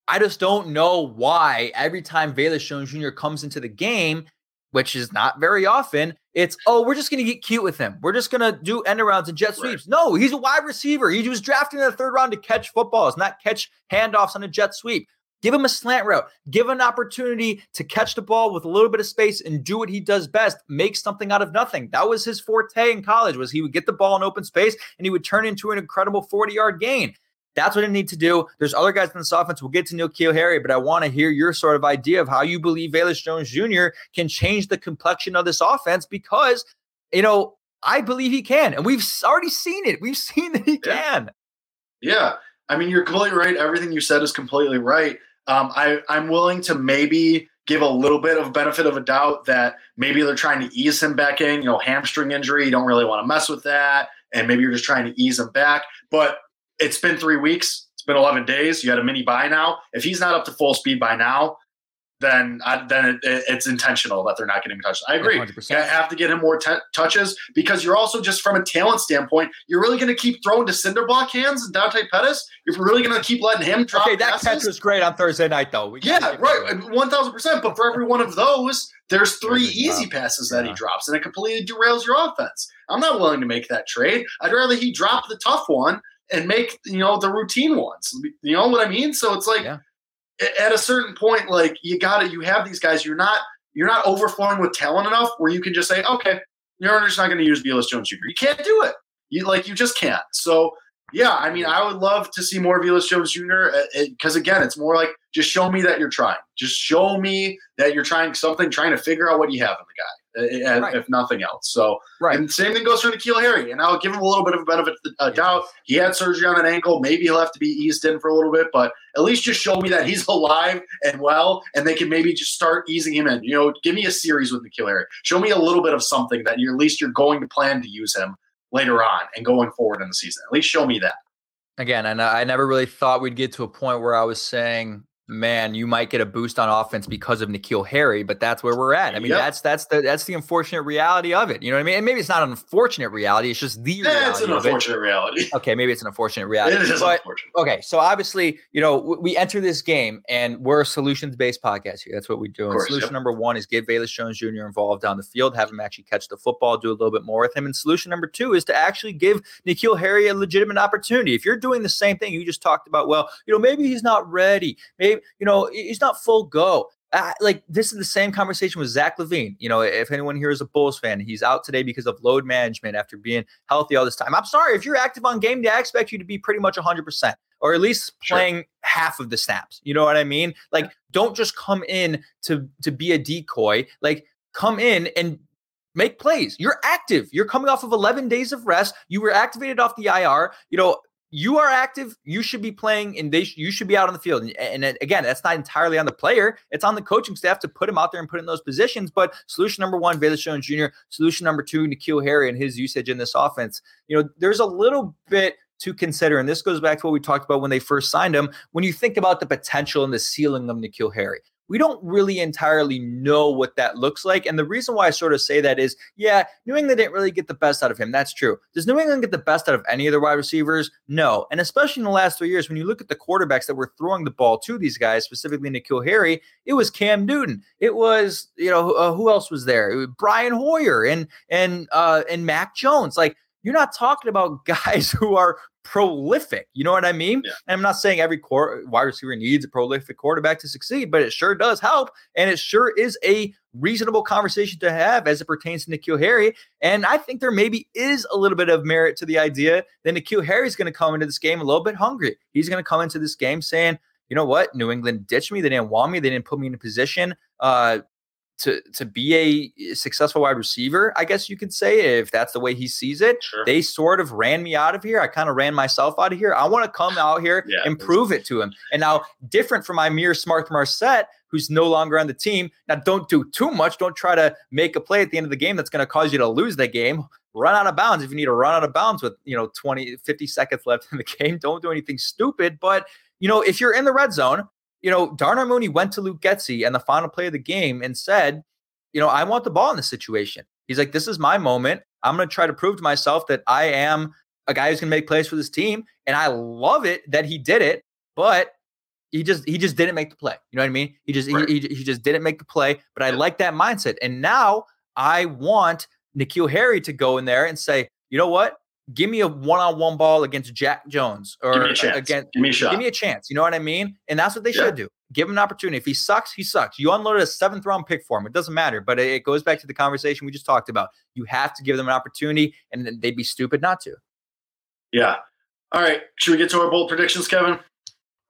I just don't know why every time Velus Jones Jr. comes into the game, which is not very often, it's oh, we're just gonna get cute with him. We're just gonna do end arounds and jet sweeps. Right. No, he's a wide receiver. He was drafted in the third round to catch footballs, not catch handoffs on a jet sweep. Give him a slant route. Give him an opportunity to catch the ball with a little bit of space and do what he does best. Make something out of nothing. That was his forte in college. Was he would get the ball in open space and he would turn into an incredible 40-yard gain. That's what I need to do. There's other guys in this offense. We'll get to N'Keal Harry, but I want to hear your sort of idea of how you believe Velus Jones Jr. can change the complexion of this offense because, you know, I believe he can. And we've already seen it. We've [laughs] seen that he yeah. can. Yeah. I mean, you're completely right. Everything you said is completely right. Um, I, I'm willing to maybe give a little bit of benefit of a doubt that maybe they're trying to ease him back in. You know, hamstring injury, you don't really want to mess with that. And maybe you're just trying to ease him back. But it's been three weeks. It's been 11 days. You had a mini bye now. If he's not up to full speed by now, then I, then it, it, it's intentional that they're not getting touched. I agree. 100%. You have to get him more t- touches because you're also just from a talent standpoint, you're really going to keep throwing to Cinderblock hands and Dante Pettis. You're really going to keep letting him drop. Okay, that catch was great on Thursday night, though. We yeah, right, one thousand percent. But for every one of those, there's three easy passes that yeah. he drops, and it completely derails your offense. I'm not willing to make that trade. I'd rather he drop the tough one and make you know the routine ones. You know what I mean? So it's like yeah. at a certain point, like you got to you have these guys. You're not you're not overflowing with talent enough where you can just say, okay, you're just not going to use Velus Jones Jr. You can't do it. You like you just can't. So yeah, I mean, I would love to see more Velus Jones Jr. because uh, again, it's more like just show me that you're trying. Just show me that you're trying something, trying to figure out what you have in the guy. Uh, right. if nothing else. So, right. And same thing goes for N'Keal Harry. And I'll give him a little bit of a benefit of doubt. He had surgery on an ankle. Maybe he'll have to be eased in for a little bit, but at least just show me that he's [laughs] alive and well, and they can maybe just start easing him in. You know, give me a series with N'Keal Harry. Show me a little bit of something that you're at least you're going to plan to use him later on and going forward in the season. At least show me that. Again, and I never really thought we'd get to a point where I was saying man, you might get a boost on offense because of N'Keal Harry, but that's where we're at. I mean, yep. that's that's the that's the unfortunate reality of it. You know what I mean? And maybe it's not an unfortunate reality; it's just the yeah, reality. It's an unfortunate reality. [laughs] Okay, maybe it's an unfortunate reality. It is but, unfortunate. Okay, so obviously, you know, we enter this game, and we're a solutions based podcast here. That's what we do. And solution yep. number one is get Velus Jones Jr. involved down the field, have him actually catch the football, do a little bit more with him. And solution number two is to actually give N'Keal Harry a legitimate opportunity. If you're doing the same thing you just talked about, well, you know, maybe he's not ready. Maybe you know he's he's not full go. Uh, like this is the same conversation with Zach LaVine. You know, if anyone here is a Bulls fan, he's out today because of load management after being healthy all this time. I'm sorry if you're active on game day, I expect you to be pretty much 100 percent or at least playing sure. half of the snaps. You know what I mean? Like, don't just come in to to be a decoy. Like, come in and make plays. You're active. You're coming off of 11 days of rest. You were activated off the IR. You know, you are active, you should be playing, and they sh- you should be out on the field. And, and, again, that's not entirely on the player; it's on the coaching staff to put him out there and put in those positions. But solution number one, Velus Jones Jr. Solution number two, N'Keal Harry and his usage in this offense. You know, there's a little bit to consider, and this goes back to what we talked about when they first signed him. When you think about the potential and the ceiling of N'Keal Harry, we don't really entirely know what that looks like. And the reason why I sort of say that is, yeah, New England didn't really get the best out of him. That's true. Does New England get the best out of any of the wide receivers? No. And especially in the last three years, when you look at the quarterbacks that were throwing the ball to these guys, specifically N'Keal Harry, it was Cam Newton. It was, you know, uh, who else was there? Brian Hoyer and and uh, and Mac Jones. Like you're not talking about [laughs] guys who are prolific. You know what I mean? Yeah. And I'm not saying every wide receiver needs a prolific quarterback to succeed, but it sure does help. And it sure is a reasonable conversation to have as it pertains to N'Keal Harry. And I think there maybe is a little bit of merit to the idea that N'Keal Harry is going to come into this game a little bit hungry. He's going to come into this game saying, you know what? New England ditched me. They didn't want me. They didn't put me in a position uh, to to be a successful wide receiver. I guess you could say if that's the way he sees it. Sure. They sort of ran me out of here. I kind of ran myself out of here. I want to come [laughs] out here Yeah, and prove it to him. And now, different from my mere Smart Marset, who's no longer on the team. Now, don't do too much. Don't try to make a play at the end of the game that's going to cause you to lose the game. Run out of bounds if you need to run out of bounds with, you know, 20, 50 seconds left in the [laughs] game. Don't do anything stupid. But, you know, if you're in the red zone, you know, Darnell Mooney went to Luke Getsy and the final play of the game and said, you know, I want the ball in this situation. He's like, this is my moment. I'm going to try to prove to myself that I am a guy who's going to make plays for this team. And I love it that he did it, but he just he just didn't make the play. You know what I mean? He just Right. he, he, he just didn't make the play. But I like that mindset. And now I want N'Keal Harry to go in there and say, you know what? Give me a one-on-one ball against Jack Jones or Give me a chance. against Give me a shot. Give me a chance. You know what I mean? And that's what they Yeah. should do. Give him an opportunity. If he sucks, he sucks. You unloaded a seventh round pick for him. It doesn't matter. But it goes back to the conversation we just talked about. You have to give them an opportunity, and they'd be stupid not to. yeah. All right. Should we get to our bold predictions, Kevin?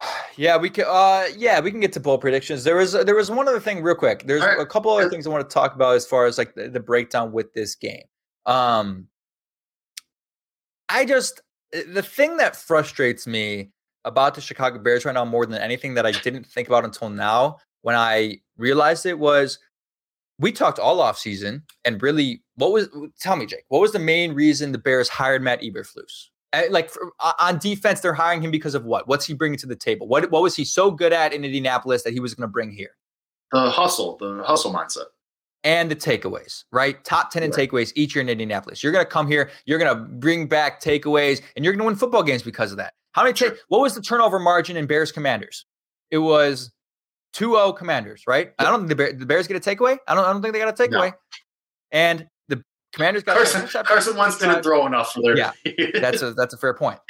[sighs] Yeah, we can. Uh, yeah, we can get to bold predictions. There was there was one other thing, real quick. There's right. a couple other things I want to talk about as far as like the, the breakdown with this game. Um, I just eh, the thing that frustrates me about the Chicago Bears right now more than anything that I didn't think about until now when I realized it was we talked all off season and really what was tell me Jake what was the main reason the Bears hired Matt Eberflus? Eh, like for, on defense they're hiring him because of what? What's he bringing to the table? What what was he so good at in Indianapolis that he was going to bring here? The hustle, the hustle mindset. And the takeaways, right? Top 10 in Right. takeaways each year in Indianapolis. You're going to come here, you're going to bring back takeaways, and you're going to win football games because of that. How many take what was the turnover margin in Bears Commanders? It was 2-0 Commanders, right? I don't think the, Bear, the Bears get a takeaway. I don't I don't think they got a No. takeaway. And the Commanders got that Carson, Carson on Wentz didn't throw enough for their. Yeah, [laughs] That's a that's a fair point.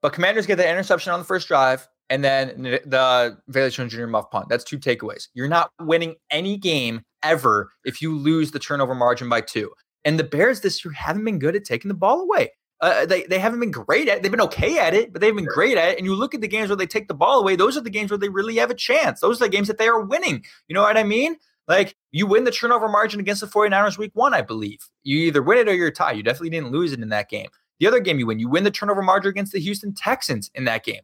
But Commanders get the interception on the first drive, and then the Velus Jones Jr. muff punt. That's two takeaways. You're not winning any game ever if you lose the turnover margin by two. And the Bears this year haven't been good at taking the ball away. Uh, they, they haven't been great at it. They've been okay at it, but they've been great at it. And you look at the games where they take the ball away, those are the games where they really have a chance. Those are the games that they are winning. You know what I mean? Like you win the turnover margin against the 49ers week one, I believe. You either win it or you're tied. You definitely didn't lose it in that game. The other game you win, you win the turnover margin against the Houston Texans in that game.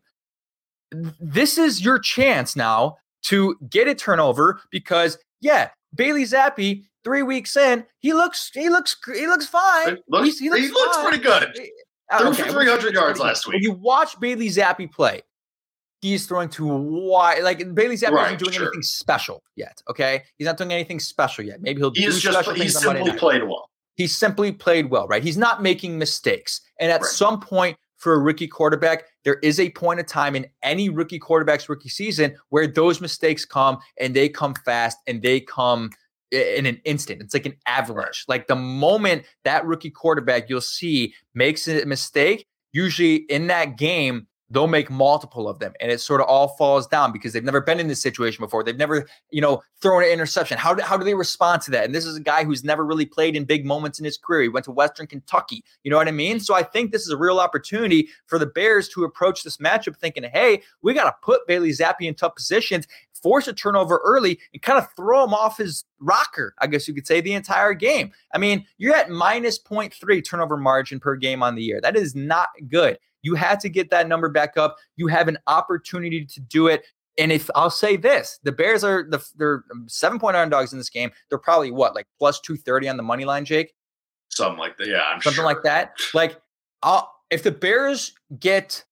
Th- This is your chance now to get a turnover because, yeah, Bailey Zappe, three weeks in, he looks, he looks, he looks fine. Looks- he looks fine. pretty good. Threw for 300 yards last week. When you watch Bailey Zappe play, he's throwing to wide. Like Bailey Zappe Right, isn't doing sure. anything special yet. Okay, he's not doing anything special yet. Maybe he'll do just special he's things on Monday simply played well. he simply played well, right? He's not making mistakes. And at Right. some point for a rookie quarterback, there is a point of time in any rookie quarterback's rookie season where those mistakes come and they come fast and they come in an instant. It's like an avalanche. Like the moment that rookie quarterback you'll see makes a mistake, usually in that game, they'll make multiple of them and it sort of all falls down because they've never been in this situation before. They've never, you know, thrown an interception. How do, how do they respond to that? And this is a guy who's never really played in big moments in his career. He went to Western Kentucky. You know what I mean? So I think this is a real opportunity for the Bears to approach this matchup thinking, hey, we got to put Bailey Zappe in tough positions, force a turnover early, and kind of throw him off his rocker, I guess you could say, the entire game. I mean, you're at minus 0.3 turnover margin per game on the year. That is not good. You had to get that number back up. You have an opportunity to do it. And if I'll say this, the Bears are the they're um, seven point underdogs in this game. They're probably what like plus two thirty on the money line, Jake, Something like that. Yeah, I'm something sure. like that. Like, I'll, if the Bears get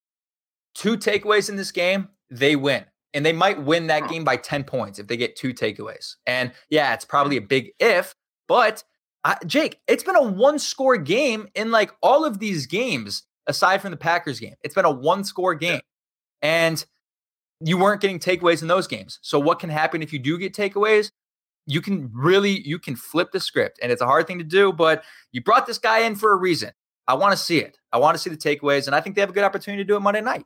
two takeaways in this game, they win, and they might win that game by ten points if they get two takeaways. And yeah, it's probably a big if, but I, Jake, it's been a one score game in like all of these games aside from the Packers game. It's been a one score game. And you weren't getting takeaways in those games. So what can happen if you do get takeaways? You can really you can flip the script and it's a hard thing to do, but you brought this guy in for a reason. I want to see it. I want to see the takeaways, and I think they have a good opportunity to do it Monday night.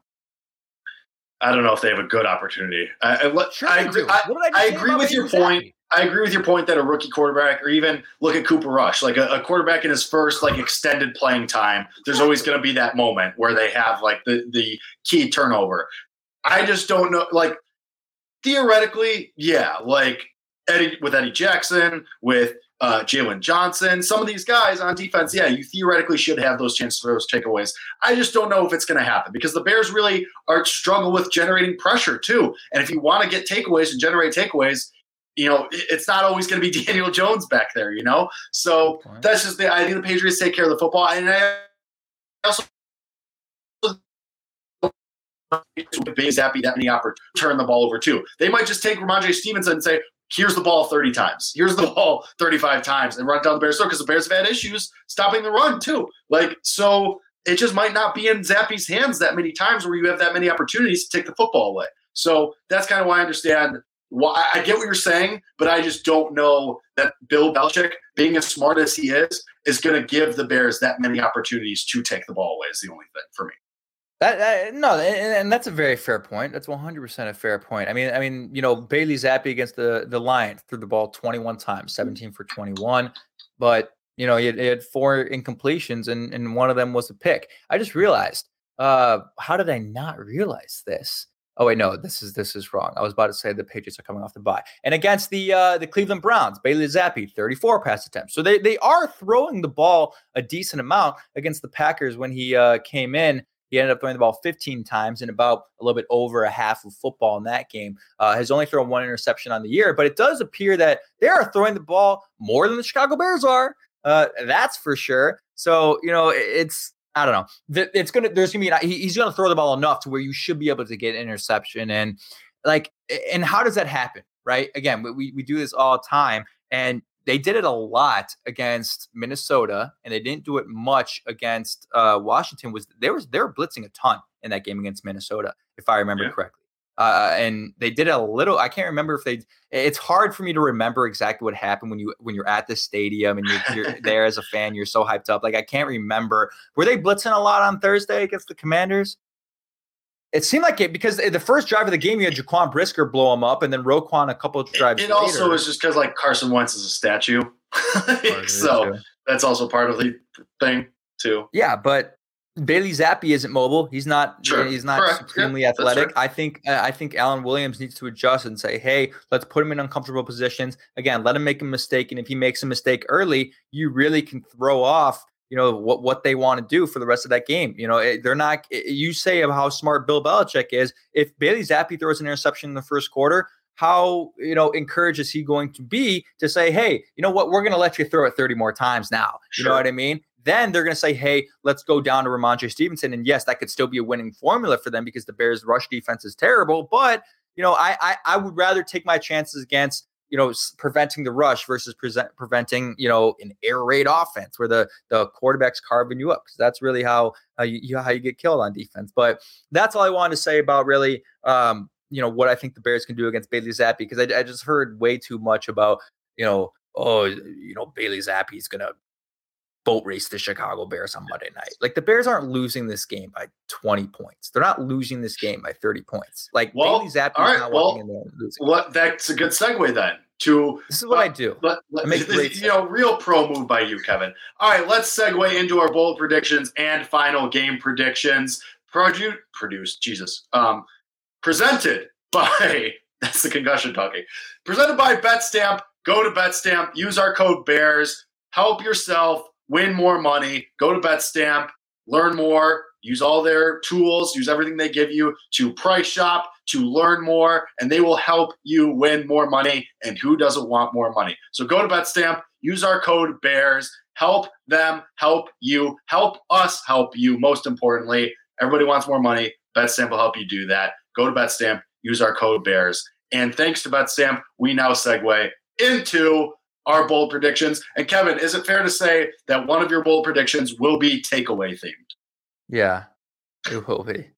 I don't know if they have a good opportunity. I, I, Sure I agree. I, I agree with your point. I agree with your point that a rookie quarterback, or even look at Cooper Rush, like a, a quarterback in his first like extended playing time, there's always going to be that moment where they have like the the key turnover. I just don't know. Like theoretically, yeah, like Eddie with Eddie Jackson, with uh, Jalen Johnson, some of these guys on defense, yeah, you theoretically should have those chances for those takeaways. I just don't know if it's going to happen because the Bears really are struggle with generating pressure too. And if you want to get takeaways and generate takeaways, you know, it's not always going to be [laughs] Daniel Jones back there, you know? So that's just the I think the Patriots take care of the football. And I also [laughs] Bailey Zappe that many opportunities turn the ball over too. They might just take Rhamondre Stevenson and say, here's the ball 30 times. Here's the [laughs] ball 35 times and run down the Bears throat because the Bears have had issues stopping the run too. Like, so it just might not be in Zappe's hands that many times where you have that many opportunities to take the football away. So that's kind of why I understand why I get what you're saying, but I just don't know that Bill Belichick, being as smart as he is, is going to give the Bears that many opportunities to take the ball away. Is the only thing for me. That, that no, and, and that's a very fair point. That's one hundred percent a fair point. I mean, I mean, you know, Bailey Zappe against the the Lions threw the ball twenty one times, seventeen for twenty one, but you know, he had, he had four incompletions, and and one of them was a pick. I just realized, uh, how did I not realize this? Oh wait, no, this is this is wrong. I was about to say the Patriots are coming off the bye, and against the uh, the Cleveland Browns, Bailey Zappe, thirty four pass attempts. So they they are throwing the ball a decent amount against the Packers when he uh, came in. He ended up throwing the ball 15 times and about a little bit over a half of football in that game. Uh, has only thrown one interception on the year, but it does appear that they are throwing the ball more than the Chicago Bears are. Uh, that's for sure. So you know, it's I don't know. It's gonna there's gonna be he's gonna throw the ball enough to where you should be able to get an interception and like and how does that happen? Right? Again, we- we do this all the time and they did it a lot against Minnesota, and they didn't do it much against uh, Washington. Was they were they were blitzing a ton in that game against Minnesota, if I remember Yeah. correctly. Uh, and they did a little. I can't remember if they. It's hard for me to remember exactly what happened when you when you're at the stadium and you're, you're [laughs] there as a fan. You're so hyped up. Like I can't remember. Were they blitzing a lot on Thursday against the Commanders? It seemed like it because the first drive of the game, you had Jaquan Brisker blow him up, and then Roquan a couple of drives. It also later. is just because like Carson Wentz is a statue, [laughs] so that's also part of the thing too. Yeah, but Bailey Zappe isn't mobile. He's not. Sure. He's not Correct. Supremely that's athletic. I think. uh, I think Alan Williams needs to adjust and say, "Hey, let's put him in uncomfortable positions. Again, let him make a mistake, and if he makes a mistake early, you really can throw off." You know what what they want to do for the rest of that game. You know it- they're not. it- You say of how smart Bill Belichick is. If Bailey Zappe throws an interception in the first quarter, how you know encouraged is he going to be to say, "Hey, you know what? We're going to let you throw it thirty more times now." You know what I mean? Then they're going to say, hey, let's go down to Rhamondre Stevenson. And yes, that could still be a winning formula for them because the Bears' rush defense is terrible. But, you know, I I, I would rather take my chances against, you know, preventing the rush versus present, preventing, you know, an air raid offense where the the quarterback's carving you up. Because that's really how, how, you, how you get killed on defense. But that's all I wanted to say about really, um, you know, what I think the Bears can do against Bailey Zappe. Because I, I just heard way too much about, you know, oh, you know, Bailey Zappe's going to boat race the Chicago Bears on Monday night. Like the Bears aren't losing this game by 20 points. They're not losing this game by 30 points. Like Well, Bailey all right, not well, walking in there losing. What that's a good segue then to This is what I do. Let, let, I [laughs] you know, real pro move by you, Kevin. All right, let's segue into our bold predictions and final game predictions. Produ- produced, Jesus. Um, presented [laughs] by that's the concussion talking. Presented by BetStamp. Go to BetStamp. Use our code Bears. Help yourself win more money. Go to BetStamp. Learn more. Use all their tools. Use everything they give you to price shop, to learn more, and they will help you win more money. And who doesn't want more money? So go to BetStamp. Use our code Bears. Help them help you. Help us help you. Most importantly, everybody wants more money. BetStamp will help you do that. Go to BetStamp. Use our code Bears. And thanks to BetStamp, we now segue into our bold predictions. And Kevin, is it fair to say that one of your bold predictions will be takeaway themed? Yeah, it will be.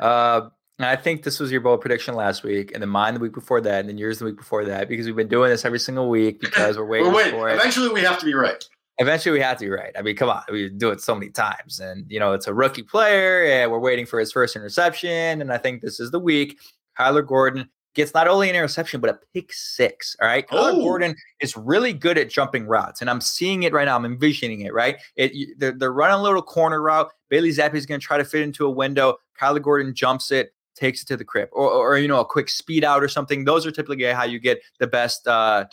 Uh, and I think this was your bold prediction last week, and then mine the week before that, and then yours the week before that, because we've been doing this every single week because we're [laughs] waiting We're waiting. for it. Eventually, we have to be right. Eventually, we have to be right. I mean, come on, we do it so many times, and you know, it's a rookie player, and we're waiting for his first interception, and I think this is the week. Kyler Gordon gets not only an interception but a pick six. All right, Kyler Oh. Gordon is really good at jumping routes, and I'm seeing it right now. I'm envisioning it. Right, it they're, they're running a little corner route. Bailey Zappe is going to try to fit into a window. Kyler Gordon jumps it, takes it to the crib, or, or you know a quick speed out or something. Those are typically how you get the best. uh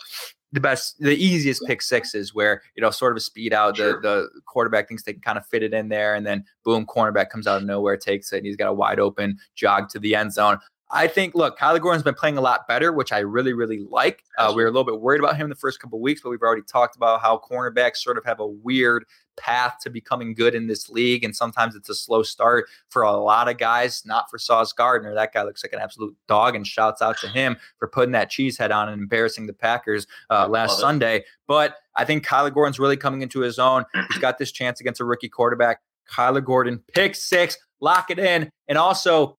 the best, the easiest pick sixes where, you know, sort of a speed out. The, the quarterback thinks they can kind of fit it in there. And then boom, cornerback comes out of nowhere, takes it, and he's got a wide open jog to the end zone. I think, look, Kyler Gordon's been playing a lot better, which I really, really like. Uh, we were a little bit worried about him the first couple of weeks, but we've already talked about how cornerbacks sort of have a weird path to becoming good in this league. And sometimes it's a slow start for a lot of guys, not for Sauce Gardner. That guy looks like an absolute dog, and shouts out to him for putting that cheese head on and embarrassing the Packers uh, last Sunday. But I think Kyler Gordon's really coming into his own. He's got this chance against a rookie quarterback. Kyler Gordon, pick six, lock it in. And also,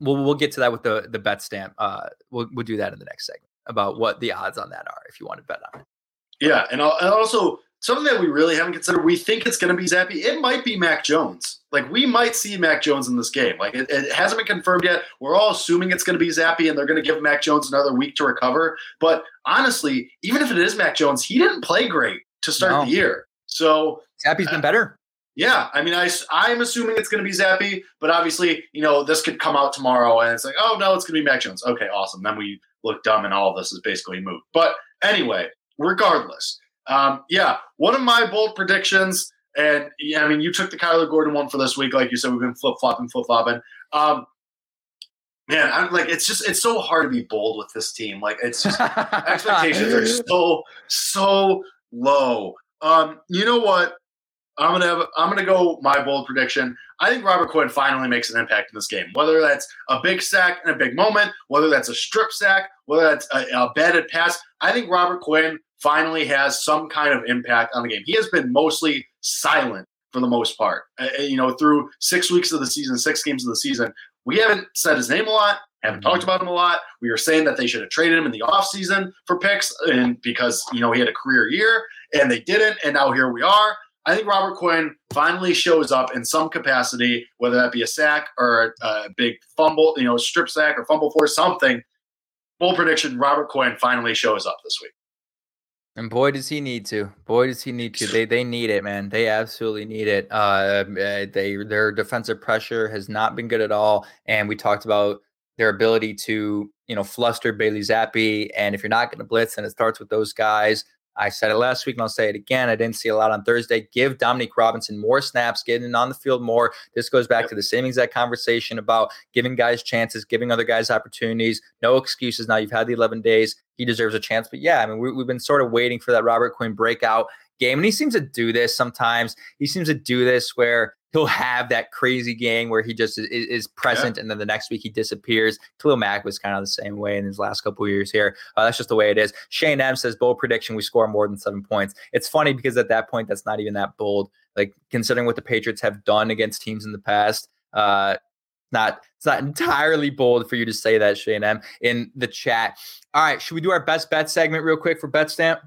we'll, we'll get to that with the, the bet stamp. Uh, we'll, we'll do that in the next segment about what the odds on that are if you want to bet on it. Yeah, and, al- and also something that we really haven't considered. We think it's going to be Zappe. It might be Mac Jones. Like we might see Mac Jones in this game. Like it, it hasn't been confirmed yet. We're all assuming it's going to be Zappe, and they're going to give Mac Jones another week to recover. But honestly, even if it is Mac Jones, he didn't play great to start No. the year. So Zappe's been better. Yeah, I mean, I, I'm assuming it's going to be Zappe, but obviously, you know, this could come out tomorrow and it's like, oh, no, it's going to be Mac Jones. Okay, awesome. Then we look dumb and all of this is basically moot. But anyway, regardless, um, yeah, one of my bold predictions, and yeah, I mean, you took the Kyler Gordon one for this week. Like you said, we've been flip flopping, flip flopping. Um, man, I'm like, it's just, it's so hard to be bold with this team. Like, it's just, [laughs] expectations are so so low. Um, you know what? I'm gonna I'm gonna go my bold prediction. I think Robert Quinn finally makes an impact in this game. Whether that's a big sack in a big moment, whether that's a strip sack, whether that's a, a batted pass, I think Robert Quinn finally has some kind of impact on the game. He has been mostly silent for the most part. Uh, uh, you know, through six weeks of the season, six games of the season, we haven't said his name a lot, haven't talked about him a lot. We were saying that they should have traded him in the offseason for picks and because, you know, he had a career year and they didn't. And now here we are. I think Robert Quinn finally shows up in some capacity, whether that be a sack or a, big fumble, you know, strip sack or fumble for something. Bold prediction: Robert Quinn finally shows up this week. And boy, does he need to! Boy, does he need to! They they need it, man. They absolutely need it. Uh, uh, they their defensive pressure has not been good at all, and we talked about their ability to you know fluster Bailey Zappe. And if you're not going to blitz, and it starts with those guys. I said it last week, and I'll say it again. I didn't see a lot on Thursday. Give Dominique Robinson more snaps, getting on the field more. This goes back Yep. to the same exact conversation about giving guys chances, giving other guys opportunities. No excuses. Now you've had the 11 days. He deserves a chance. But yeah, I mean, we, we've been sort of waiting for that Robert Quinn breakout game, and he seems to do this sometimes. He seems to do this where he'll have that crazy game where he just is, is present, and then the next week he disappears. Khalil Mack was kind of the same way in his last couple of years here. Uh, that's just the way it is. Shane M says bold prediction: we score more than seven points. It's funny because at that point, that's not even that bold. Like considering what the Patriots have done against teams in the past. Uh, not it's not [laughs] entirely bold for you to say that, Shane M, in the chat. All right, should we do our best bet segment real quick for Bet Stamp?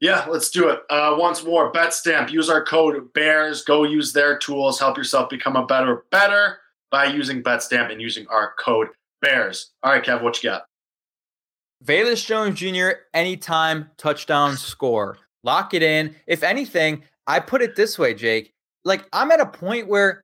Yeah, let's do it. Uh, once more, BetStamp. Use our code BEARS. Go use their tools. Help yourself become a better better by using BetStamp and using our code BEARS. All right, Kev, what you got? Velus Jones Jr. anytime touchdown score. Lock it in. If anything, I put it this way, Jake. Like I'm at a point where,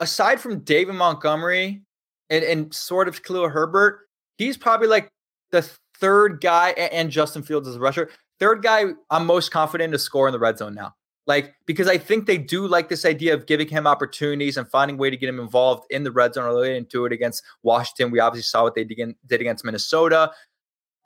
aside from David Montgomery and, and sort of Khalil Herbert, he's probably like the third guy and Justin Fields as a rusher. Third guy I'm most confident to score in the red zone now. Like because I think they do like this idea of giving him opportunities and finding a way to get him involved in the red zone. Although they didn't do it against Washington, we obviously saw what they did did against Minnesota.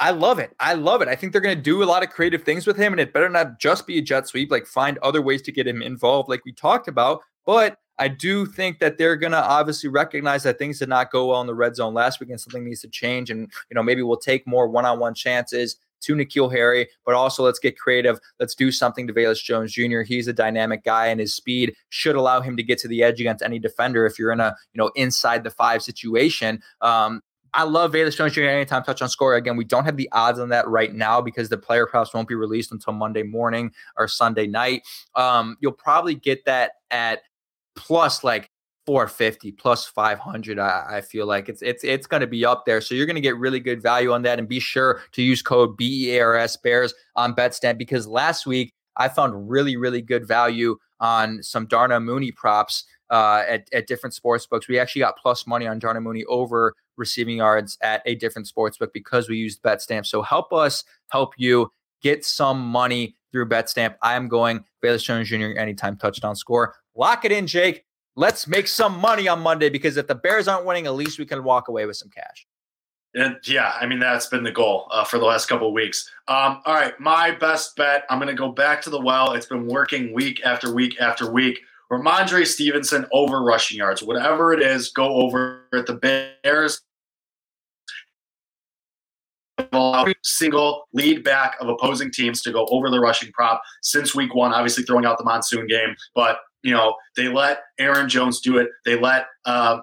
I love it. I love it. I think they're going to do a lot of creative things with him, and it better not just be a jet sweep. Like find other ways to get him involved, like we talked about. But I do think that they're going to obviously recognize that things did not go well in the red zone last week, and something needs to change. And you know, maybe we'll take more one-on-one chances to N'Keal Harry, but also let's get creative. Let's do something to Velus Jones Jr. He's a dynamic guy, and his speed should allow him to get to the edge against any defender if you're in a you know inside the five situation. Um, I love Velus Jones Jr. anytime touchdown score. Again, we don't have the odds on that right now because the player props won't be released until Monday morning or Sunday night. Um, you'll probably get that at plus like 450 plus 500 I, I, feel like it's it's it's going to be up there so you're going to get really good value on that and be sure to use code BEARS bears on betstamp because last week I found really really good value on some Darnell Mooney props uh, at, at different sports books. We actually got plus money on Darnell Mooney over receiving yards at a different sports book because we used BetStamp. So help us help you get some money through BetStamp. I am going Velus Jones Jr. anytime touchdown score. Lock it in, Jake. Let's make some money on Monday because if the Bears aren't winning, at least we can walk away with some cash. And yeah, I mean that's been the goal uh, for the last couple of weeks. Um, all right, my best bet. I'm going to go back to the well. It's been working week after week after week. Rhamondre Stevenson over rushing yards, whatever it is, go over at the Bears. Single lead back of opposing teams to go over the rushing prop since week one. Obviously, throwing out the monsoon game, but you know they let Aaron Jones do it. They let uh,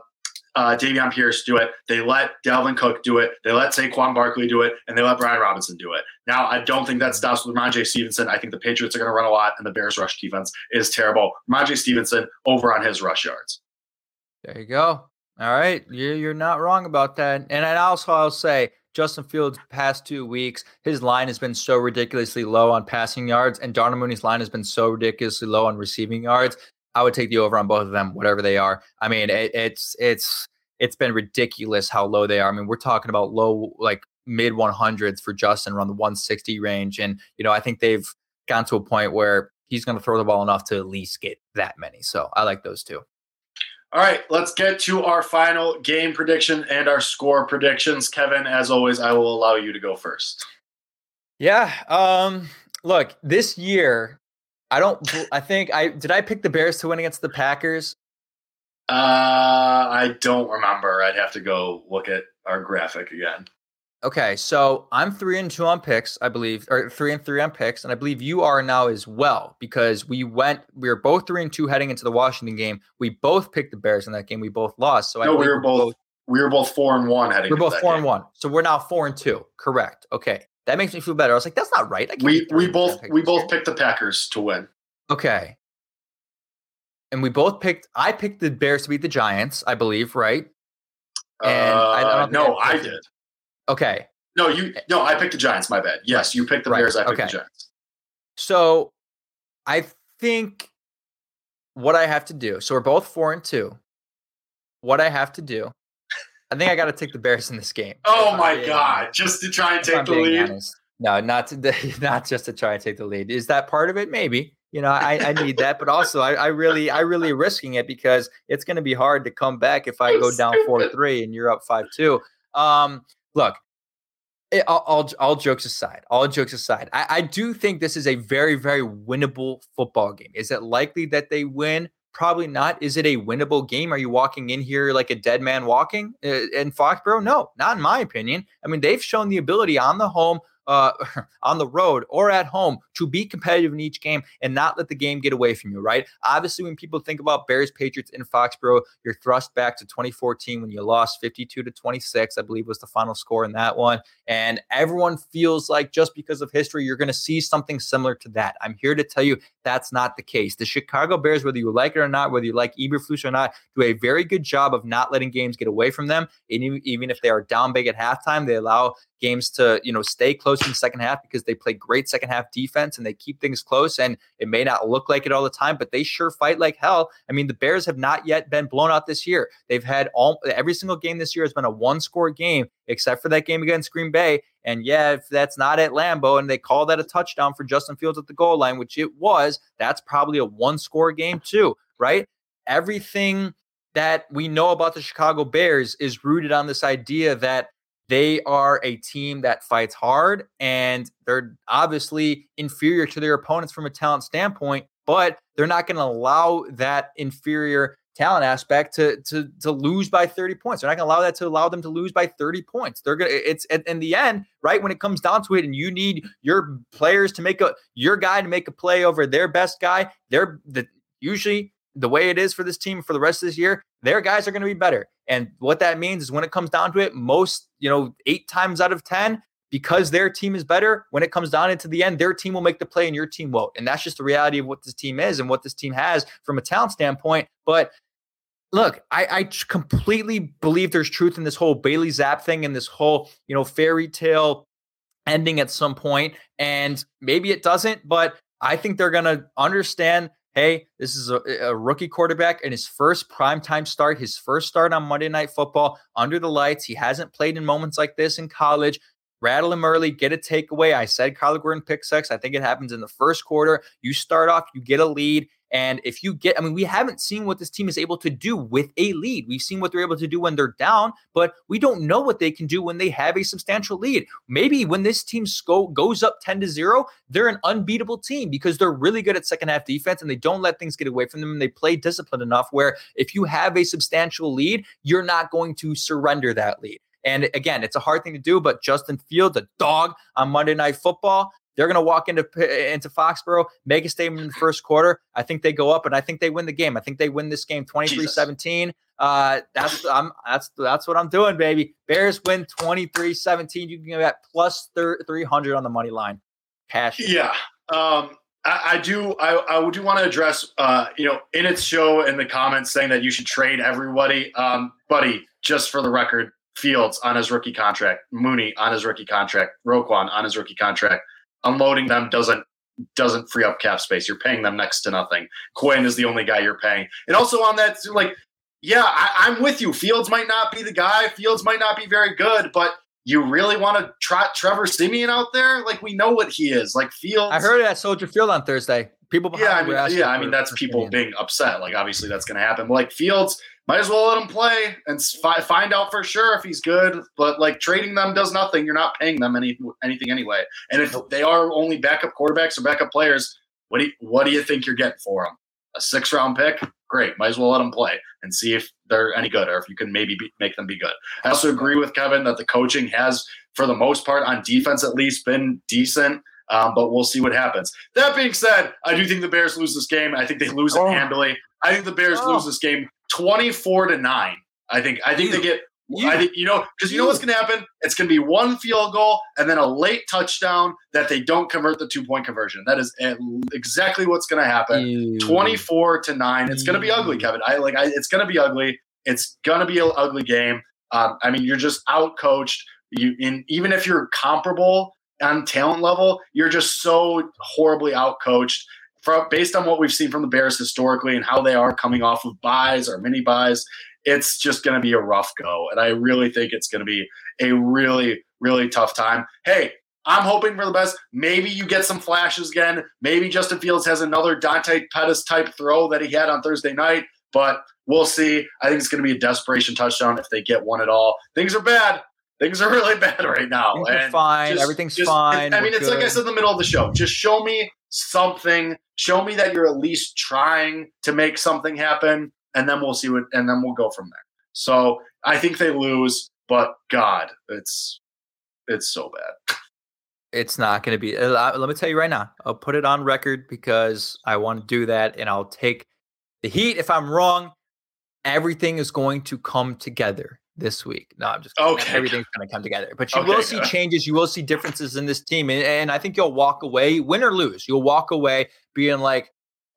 uh, Dameon Pierce do it. They let Dalvin Cook do it. They let Saquon Barkley do it, and they let Brian Robinson do it. Now, I don't think that stops with Rhamondre Stevenson. I think the Patriots are going to run a lot, and the Bears' rush defense is terrible. Rhamondre Stevenson over on his rush yards. There you go. All right, you're not wrong about that. And I also I'll say Justin Fields past two weeks, his line has been so ridiculously low on passing yards, and Darnell Mooney's line has been so ridiculously low on receiving yards. I would take the over on both of them, whatever they are. I mean, it, it's it's it's been ridiculous how low they are. I mean, we're talking about low like mid 100s for Justin around the 160 range, and you know I think they've gotten to a point where he's going to throw the ball enough to at least get that many. So I like those two. All right, let's get to our final game prediction and our score predictions. Kevin, as always, I will allow you to go first. Yeah. Um, look, this year, I don't I think I did I pick the Bears to win against the Packers? Uh I don't remember. I'd have to go look at our graphic again. Okay, so I'm three and two on picks, I believe, or three and three on picks, and I believe you are now as well because we went, we were both three and two heading into the Washington game. We both picked the Bears in that game. We both lost. So no, I we were both, both, we were both four and one heading. We are both four game. and one, so we're now four and two. Correct. Okay, that makes me feel better. I was like, that's not right. we we both we both picked the Packers to win. Okay, and we both picked. I picked the Bears to beat the Giants, I believe, right? And uh, I don't no, I did. Okay. No, you no, I picked the Giants, my bad. Yes, you picked the right. Bears, I picked okay. the Giants. So I think what I have to do, so we're both four and two. What I have to do, I think I got to take the Bears in this game. Oh my god! Just to try and take the lead. Honest. No, not to [laughs] not just to try and take the lead. Is that part of it? Maybe. You know, I, I need that, but also I, I really, I really risking it because it's going to be hard to come back if I go down four three and you're up five two. Um, look, it, all, all, all, jokes aside, all jokes aside, I, I do think this is a very, very winnable football game. Is it likely that they win? Probably not. Is it a winnable game? Are you walking in here like a dead man walking uh, in Foxborough? No, not in my opinion. I mean, they've shown the ability on the home uh, [laughs] on the road or at home to be competitive in each game and not let the game get away from you, right? Obviously, when people think about Bears Patriots in Foxborough, you're thrust back to 2014 when you lost 52 to 26, I believe was the final score in that one. And everyone feels like just because of history, you're going to see something similar to that. I'm here to tell you that's not the case. The Chicago Bears, whether you like it or not, whether you like Eberflus or not, do a very good job of not letting games get away from them. And even if they are down big at halftime, they allow games to you know stay close in the second half because they play great second half defense and they keep things close. And it may not look like it all the time, but they sure fight like hell. I mean, the Bears have not yet been blown out this year. They've had all every single game this year has been a one score game, except for that game against Green Bay. And yeah, if that's not at Lambeau and they call that a touchdown for Justin Fields at the goal line, which it was, that's probably a one score game too, right? Everything that we know about the Chicago Bears is rooted on this idea that they are a team that fights hard and they're obviously inferior to their opponents from a talent standpoint, but they're not going to allow that inferior talent aspect to to to lose by 30 points. They're not going to allow that to allow them to lose by 30 points. They're going to it's in the end, right when it comes down to it and you need your players to make a your guy to make a play over their best guy, they're the usually the way it is for this team for the rest of this year, their guys are going to be better. And what that means is when it comes down to it, most, you know, eight times out of 10, because their team is better, when it comes down into the end, their team will make the play and your team won't. And that's just the reality of what this team is and what this team has from a talent standpoint. But look, I, I completely believe there's truth in this whole Bailey Zap thing and this whole, you know, fairy tale ending at some point. And maybe it doesn't, but I think they're going to understand hey, this is a, a, rookie quarterback in his first primetime start, his first start on Monday Night Football under the lights. He hasn't played in moments like this in college. Rattle him early, get a takeaway. I said Kyler Gordon pick six. I think it happens in the first quarter. You start off, you get a lead, and if you get, I mean, we haven't seen what this team is able to do with a lead. We've seen what they're able to do when they're down, but we don't know what they can do when they have a substantial lead. Maybe when this team sco- goes up 10 to 0, they're an unbeatable team because they're really good at second half defense and they don't let things get away from them and they play disciplined enough where if you have a substantial lead, you're not going to surrender that lead. And again, it's a hard thing to do, but Justin Fields, a dog on Monday Night Football, they're going to walk into into Foxborough, make a statement in the first quarter. I think they go up, and I think they win the game. I think they win this game 23-17. Uh, that's I'm that's that's what I'm doing, baby. Bears win 23-17. You can get that plus 300 on the money line. Cash. Yeah. Um, I, I, do. I, I do want to address, uh, you know, in its show in the comments saying that you should trade everybody. Um, buddy, just for the record, Fields on his rookie contract, Mooney on his rookie contract, Roquan on his rookie contract unloading them doesn't doesn't free up cap space. You're paying them next to nothing. Quinn is the only guy you're paying. And also on that, like, yeah, I, am with you. Fields might not be the guy. Fields might not be very good, but you really want to trot Trevor Siemian out there? Like, we know what he is. Like Fields. I heard it at Soldier Field on Thursday. People, yeah, I mean, yeah, I mean that's people being upset. Like, obviously that's going to happen. But like Fields, might as well let him play and fi- find out for sure if he's good. But like trading them does nothing. You're not paying them any anything anyway. And if they are only backup quarterbacks or backup players, what do you, what do you think you're getting for them? A six round pick? Great. Might as well let them play and see if they're any good or if you can maybe be, make them be good. I also agree with Kevin that the coaching has, for the most part, on defense at least, been decent. Um, but we'll see what happens. That being said, I do think the Bears lose this game. I think they lose it oh. handily. I think the Bears oh. lose this game 24 to 9. I think I think you, they get you, I think you know because you, you know what's going to happen. It's going to be one field goal and then a late touchdown that they don't convert the two point conversion. That is exactly what's going to happen. Twenty four to nine. It's going to be ugly, Kevin. I like. I, it's going to be ugly. It's going to be an ugly game. Um, I mean, you're just out coached. You in even if you're comparable on talent level, you're just so horribly out coached from based on what we've seen from the Bears historically and how they are coming off of byes or mini byes, it's just going to be a rough go. And I really think it's going to be a really, really tough time. Hey, I'm hoping for the best. Maybe you get some flashes again. Maybe Justin Fields has another Dante Pettis type throw that he had on Thursday night, but we'll see. I think it's going to be a desperation touchdown if they get one at all. Things are bad. Things are really bad right now. Things are fine. Just, Everything's just, fine. I mean, We're it's good. like I said in the middle of the show. Just show me something. Show me that you're at least trying to make something happen, and then we'll see what, and then we'll go from there. So I think they lose, but God, it's it's so bad. It's not going to be. Uh, let me tell you right now. I'll put it on record because I want to do that, and I'll take the heat if I'm wrong. Everything is going to come together this week. No, I'm just okay. Everything's going to come together, but you okay, will see changes. You will see differences in this team, and, and, I think you'll walk away, win or lose, you'll walk away being like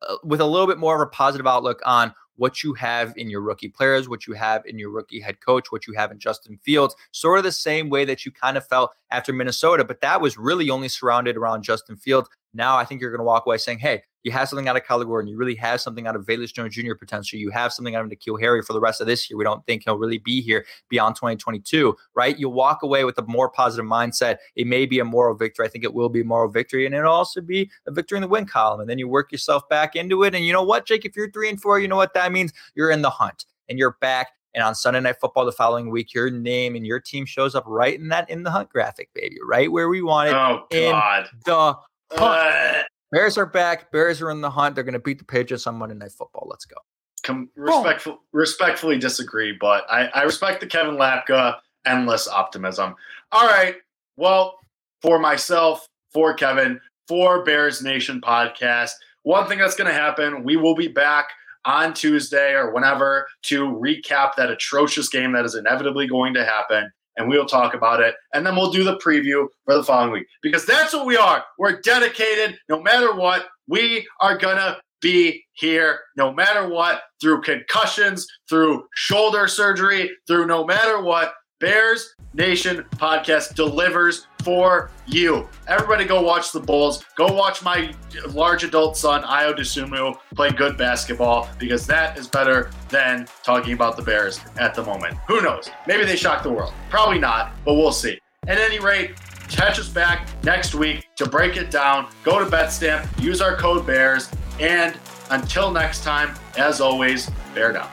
uh, with a little bit more of a positive outlook on what you have in your rookie players, what you have in your rookie head coach, what you have in Justin Fields, sort of the same way that you kind of felt after Minnesota, but that was really only surrounded around Justin Fields. Now I think you're going to walk away saying, hey, you have something out of Kyler Gordon. You really have something out of Velus Jones Jr. potential. You have something out of N'Keal Harry for the rest of this year. We don't think he'll really be here beyond 2022, right? You'll walk away with a more positive mindset. It may be a moral victory. I think it will be a moral victory, and it'll also be a victory in the win column. And then you work yourself back into it. And you know what, Jake? If you're three and four, you know what that means? You're in the hunt and you're back. And on Sunday Night Football the following week, your name and your team shows up right in that in the hunt graphic, baby, right where we want it. Oh God, the hunt. Uh, Bears are back. Bears are in the hunt. They're going to beat the Patriots on Monday Night Football. Let's go. Com- respectful, respectfully disagree, but I, I respect the Kevin Lapka endless optimism. All right. Well, for myself, for Kevin, for Bears Nation podcast, one thing that's going to happen, we will be back on Tuesday or whenever to recap that atrocious game that is inevitably going to happen. And we'll talk about it. And then we'll do the preview for the following week because that's what we are. We're dedicated no matter what. We are going to be here no matter what through concussions, through shoulder surgery, through no matter what. Bears Nation podcast delivers for you. Everybody go watch the Bulls. Go watch my large adult son, Ayo Dosunmu, play good basketball because that is better than talking about the Bears at the moment. Who knows? Maybe they shock the world. Probably not, but we'll see. At any rate, catch us back next week to break it down. Go to BetStamp, use our code BEARS, and until next time, as always, bear down.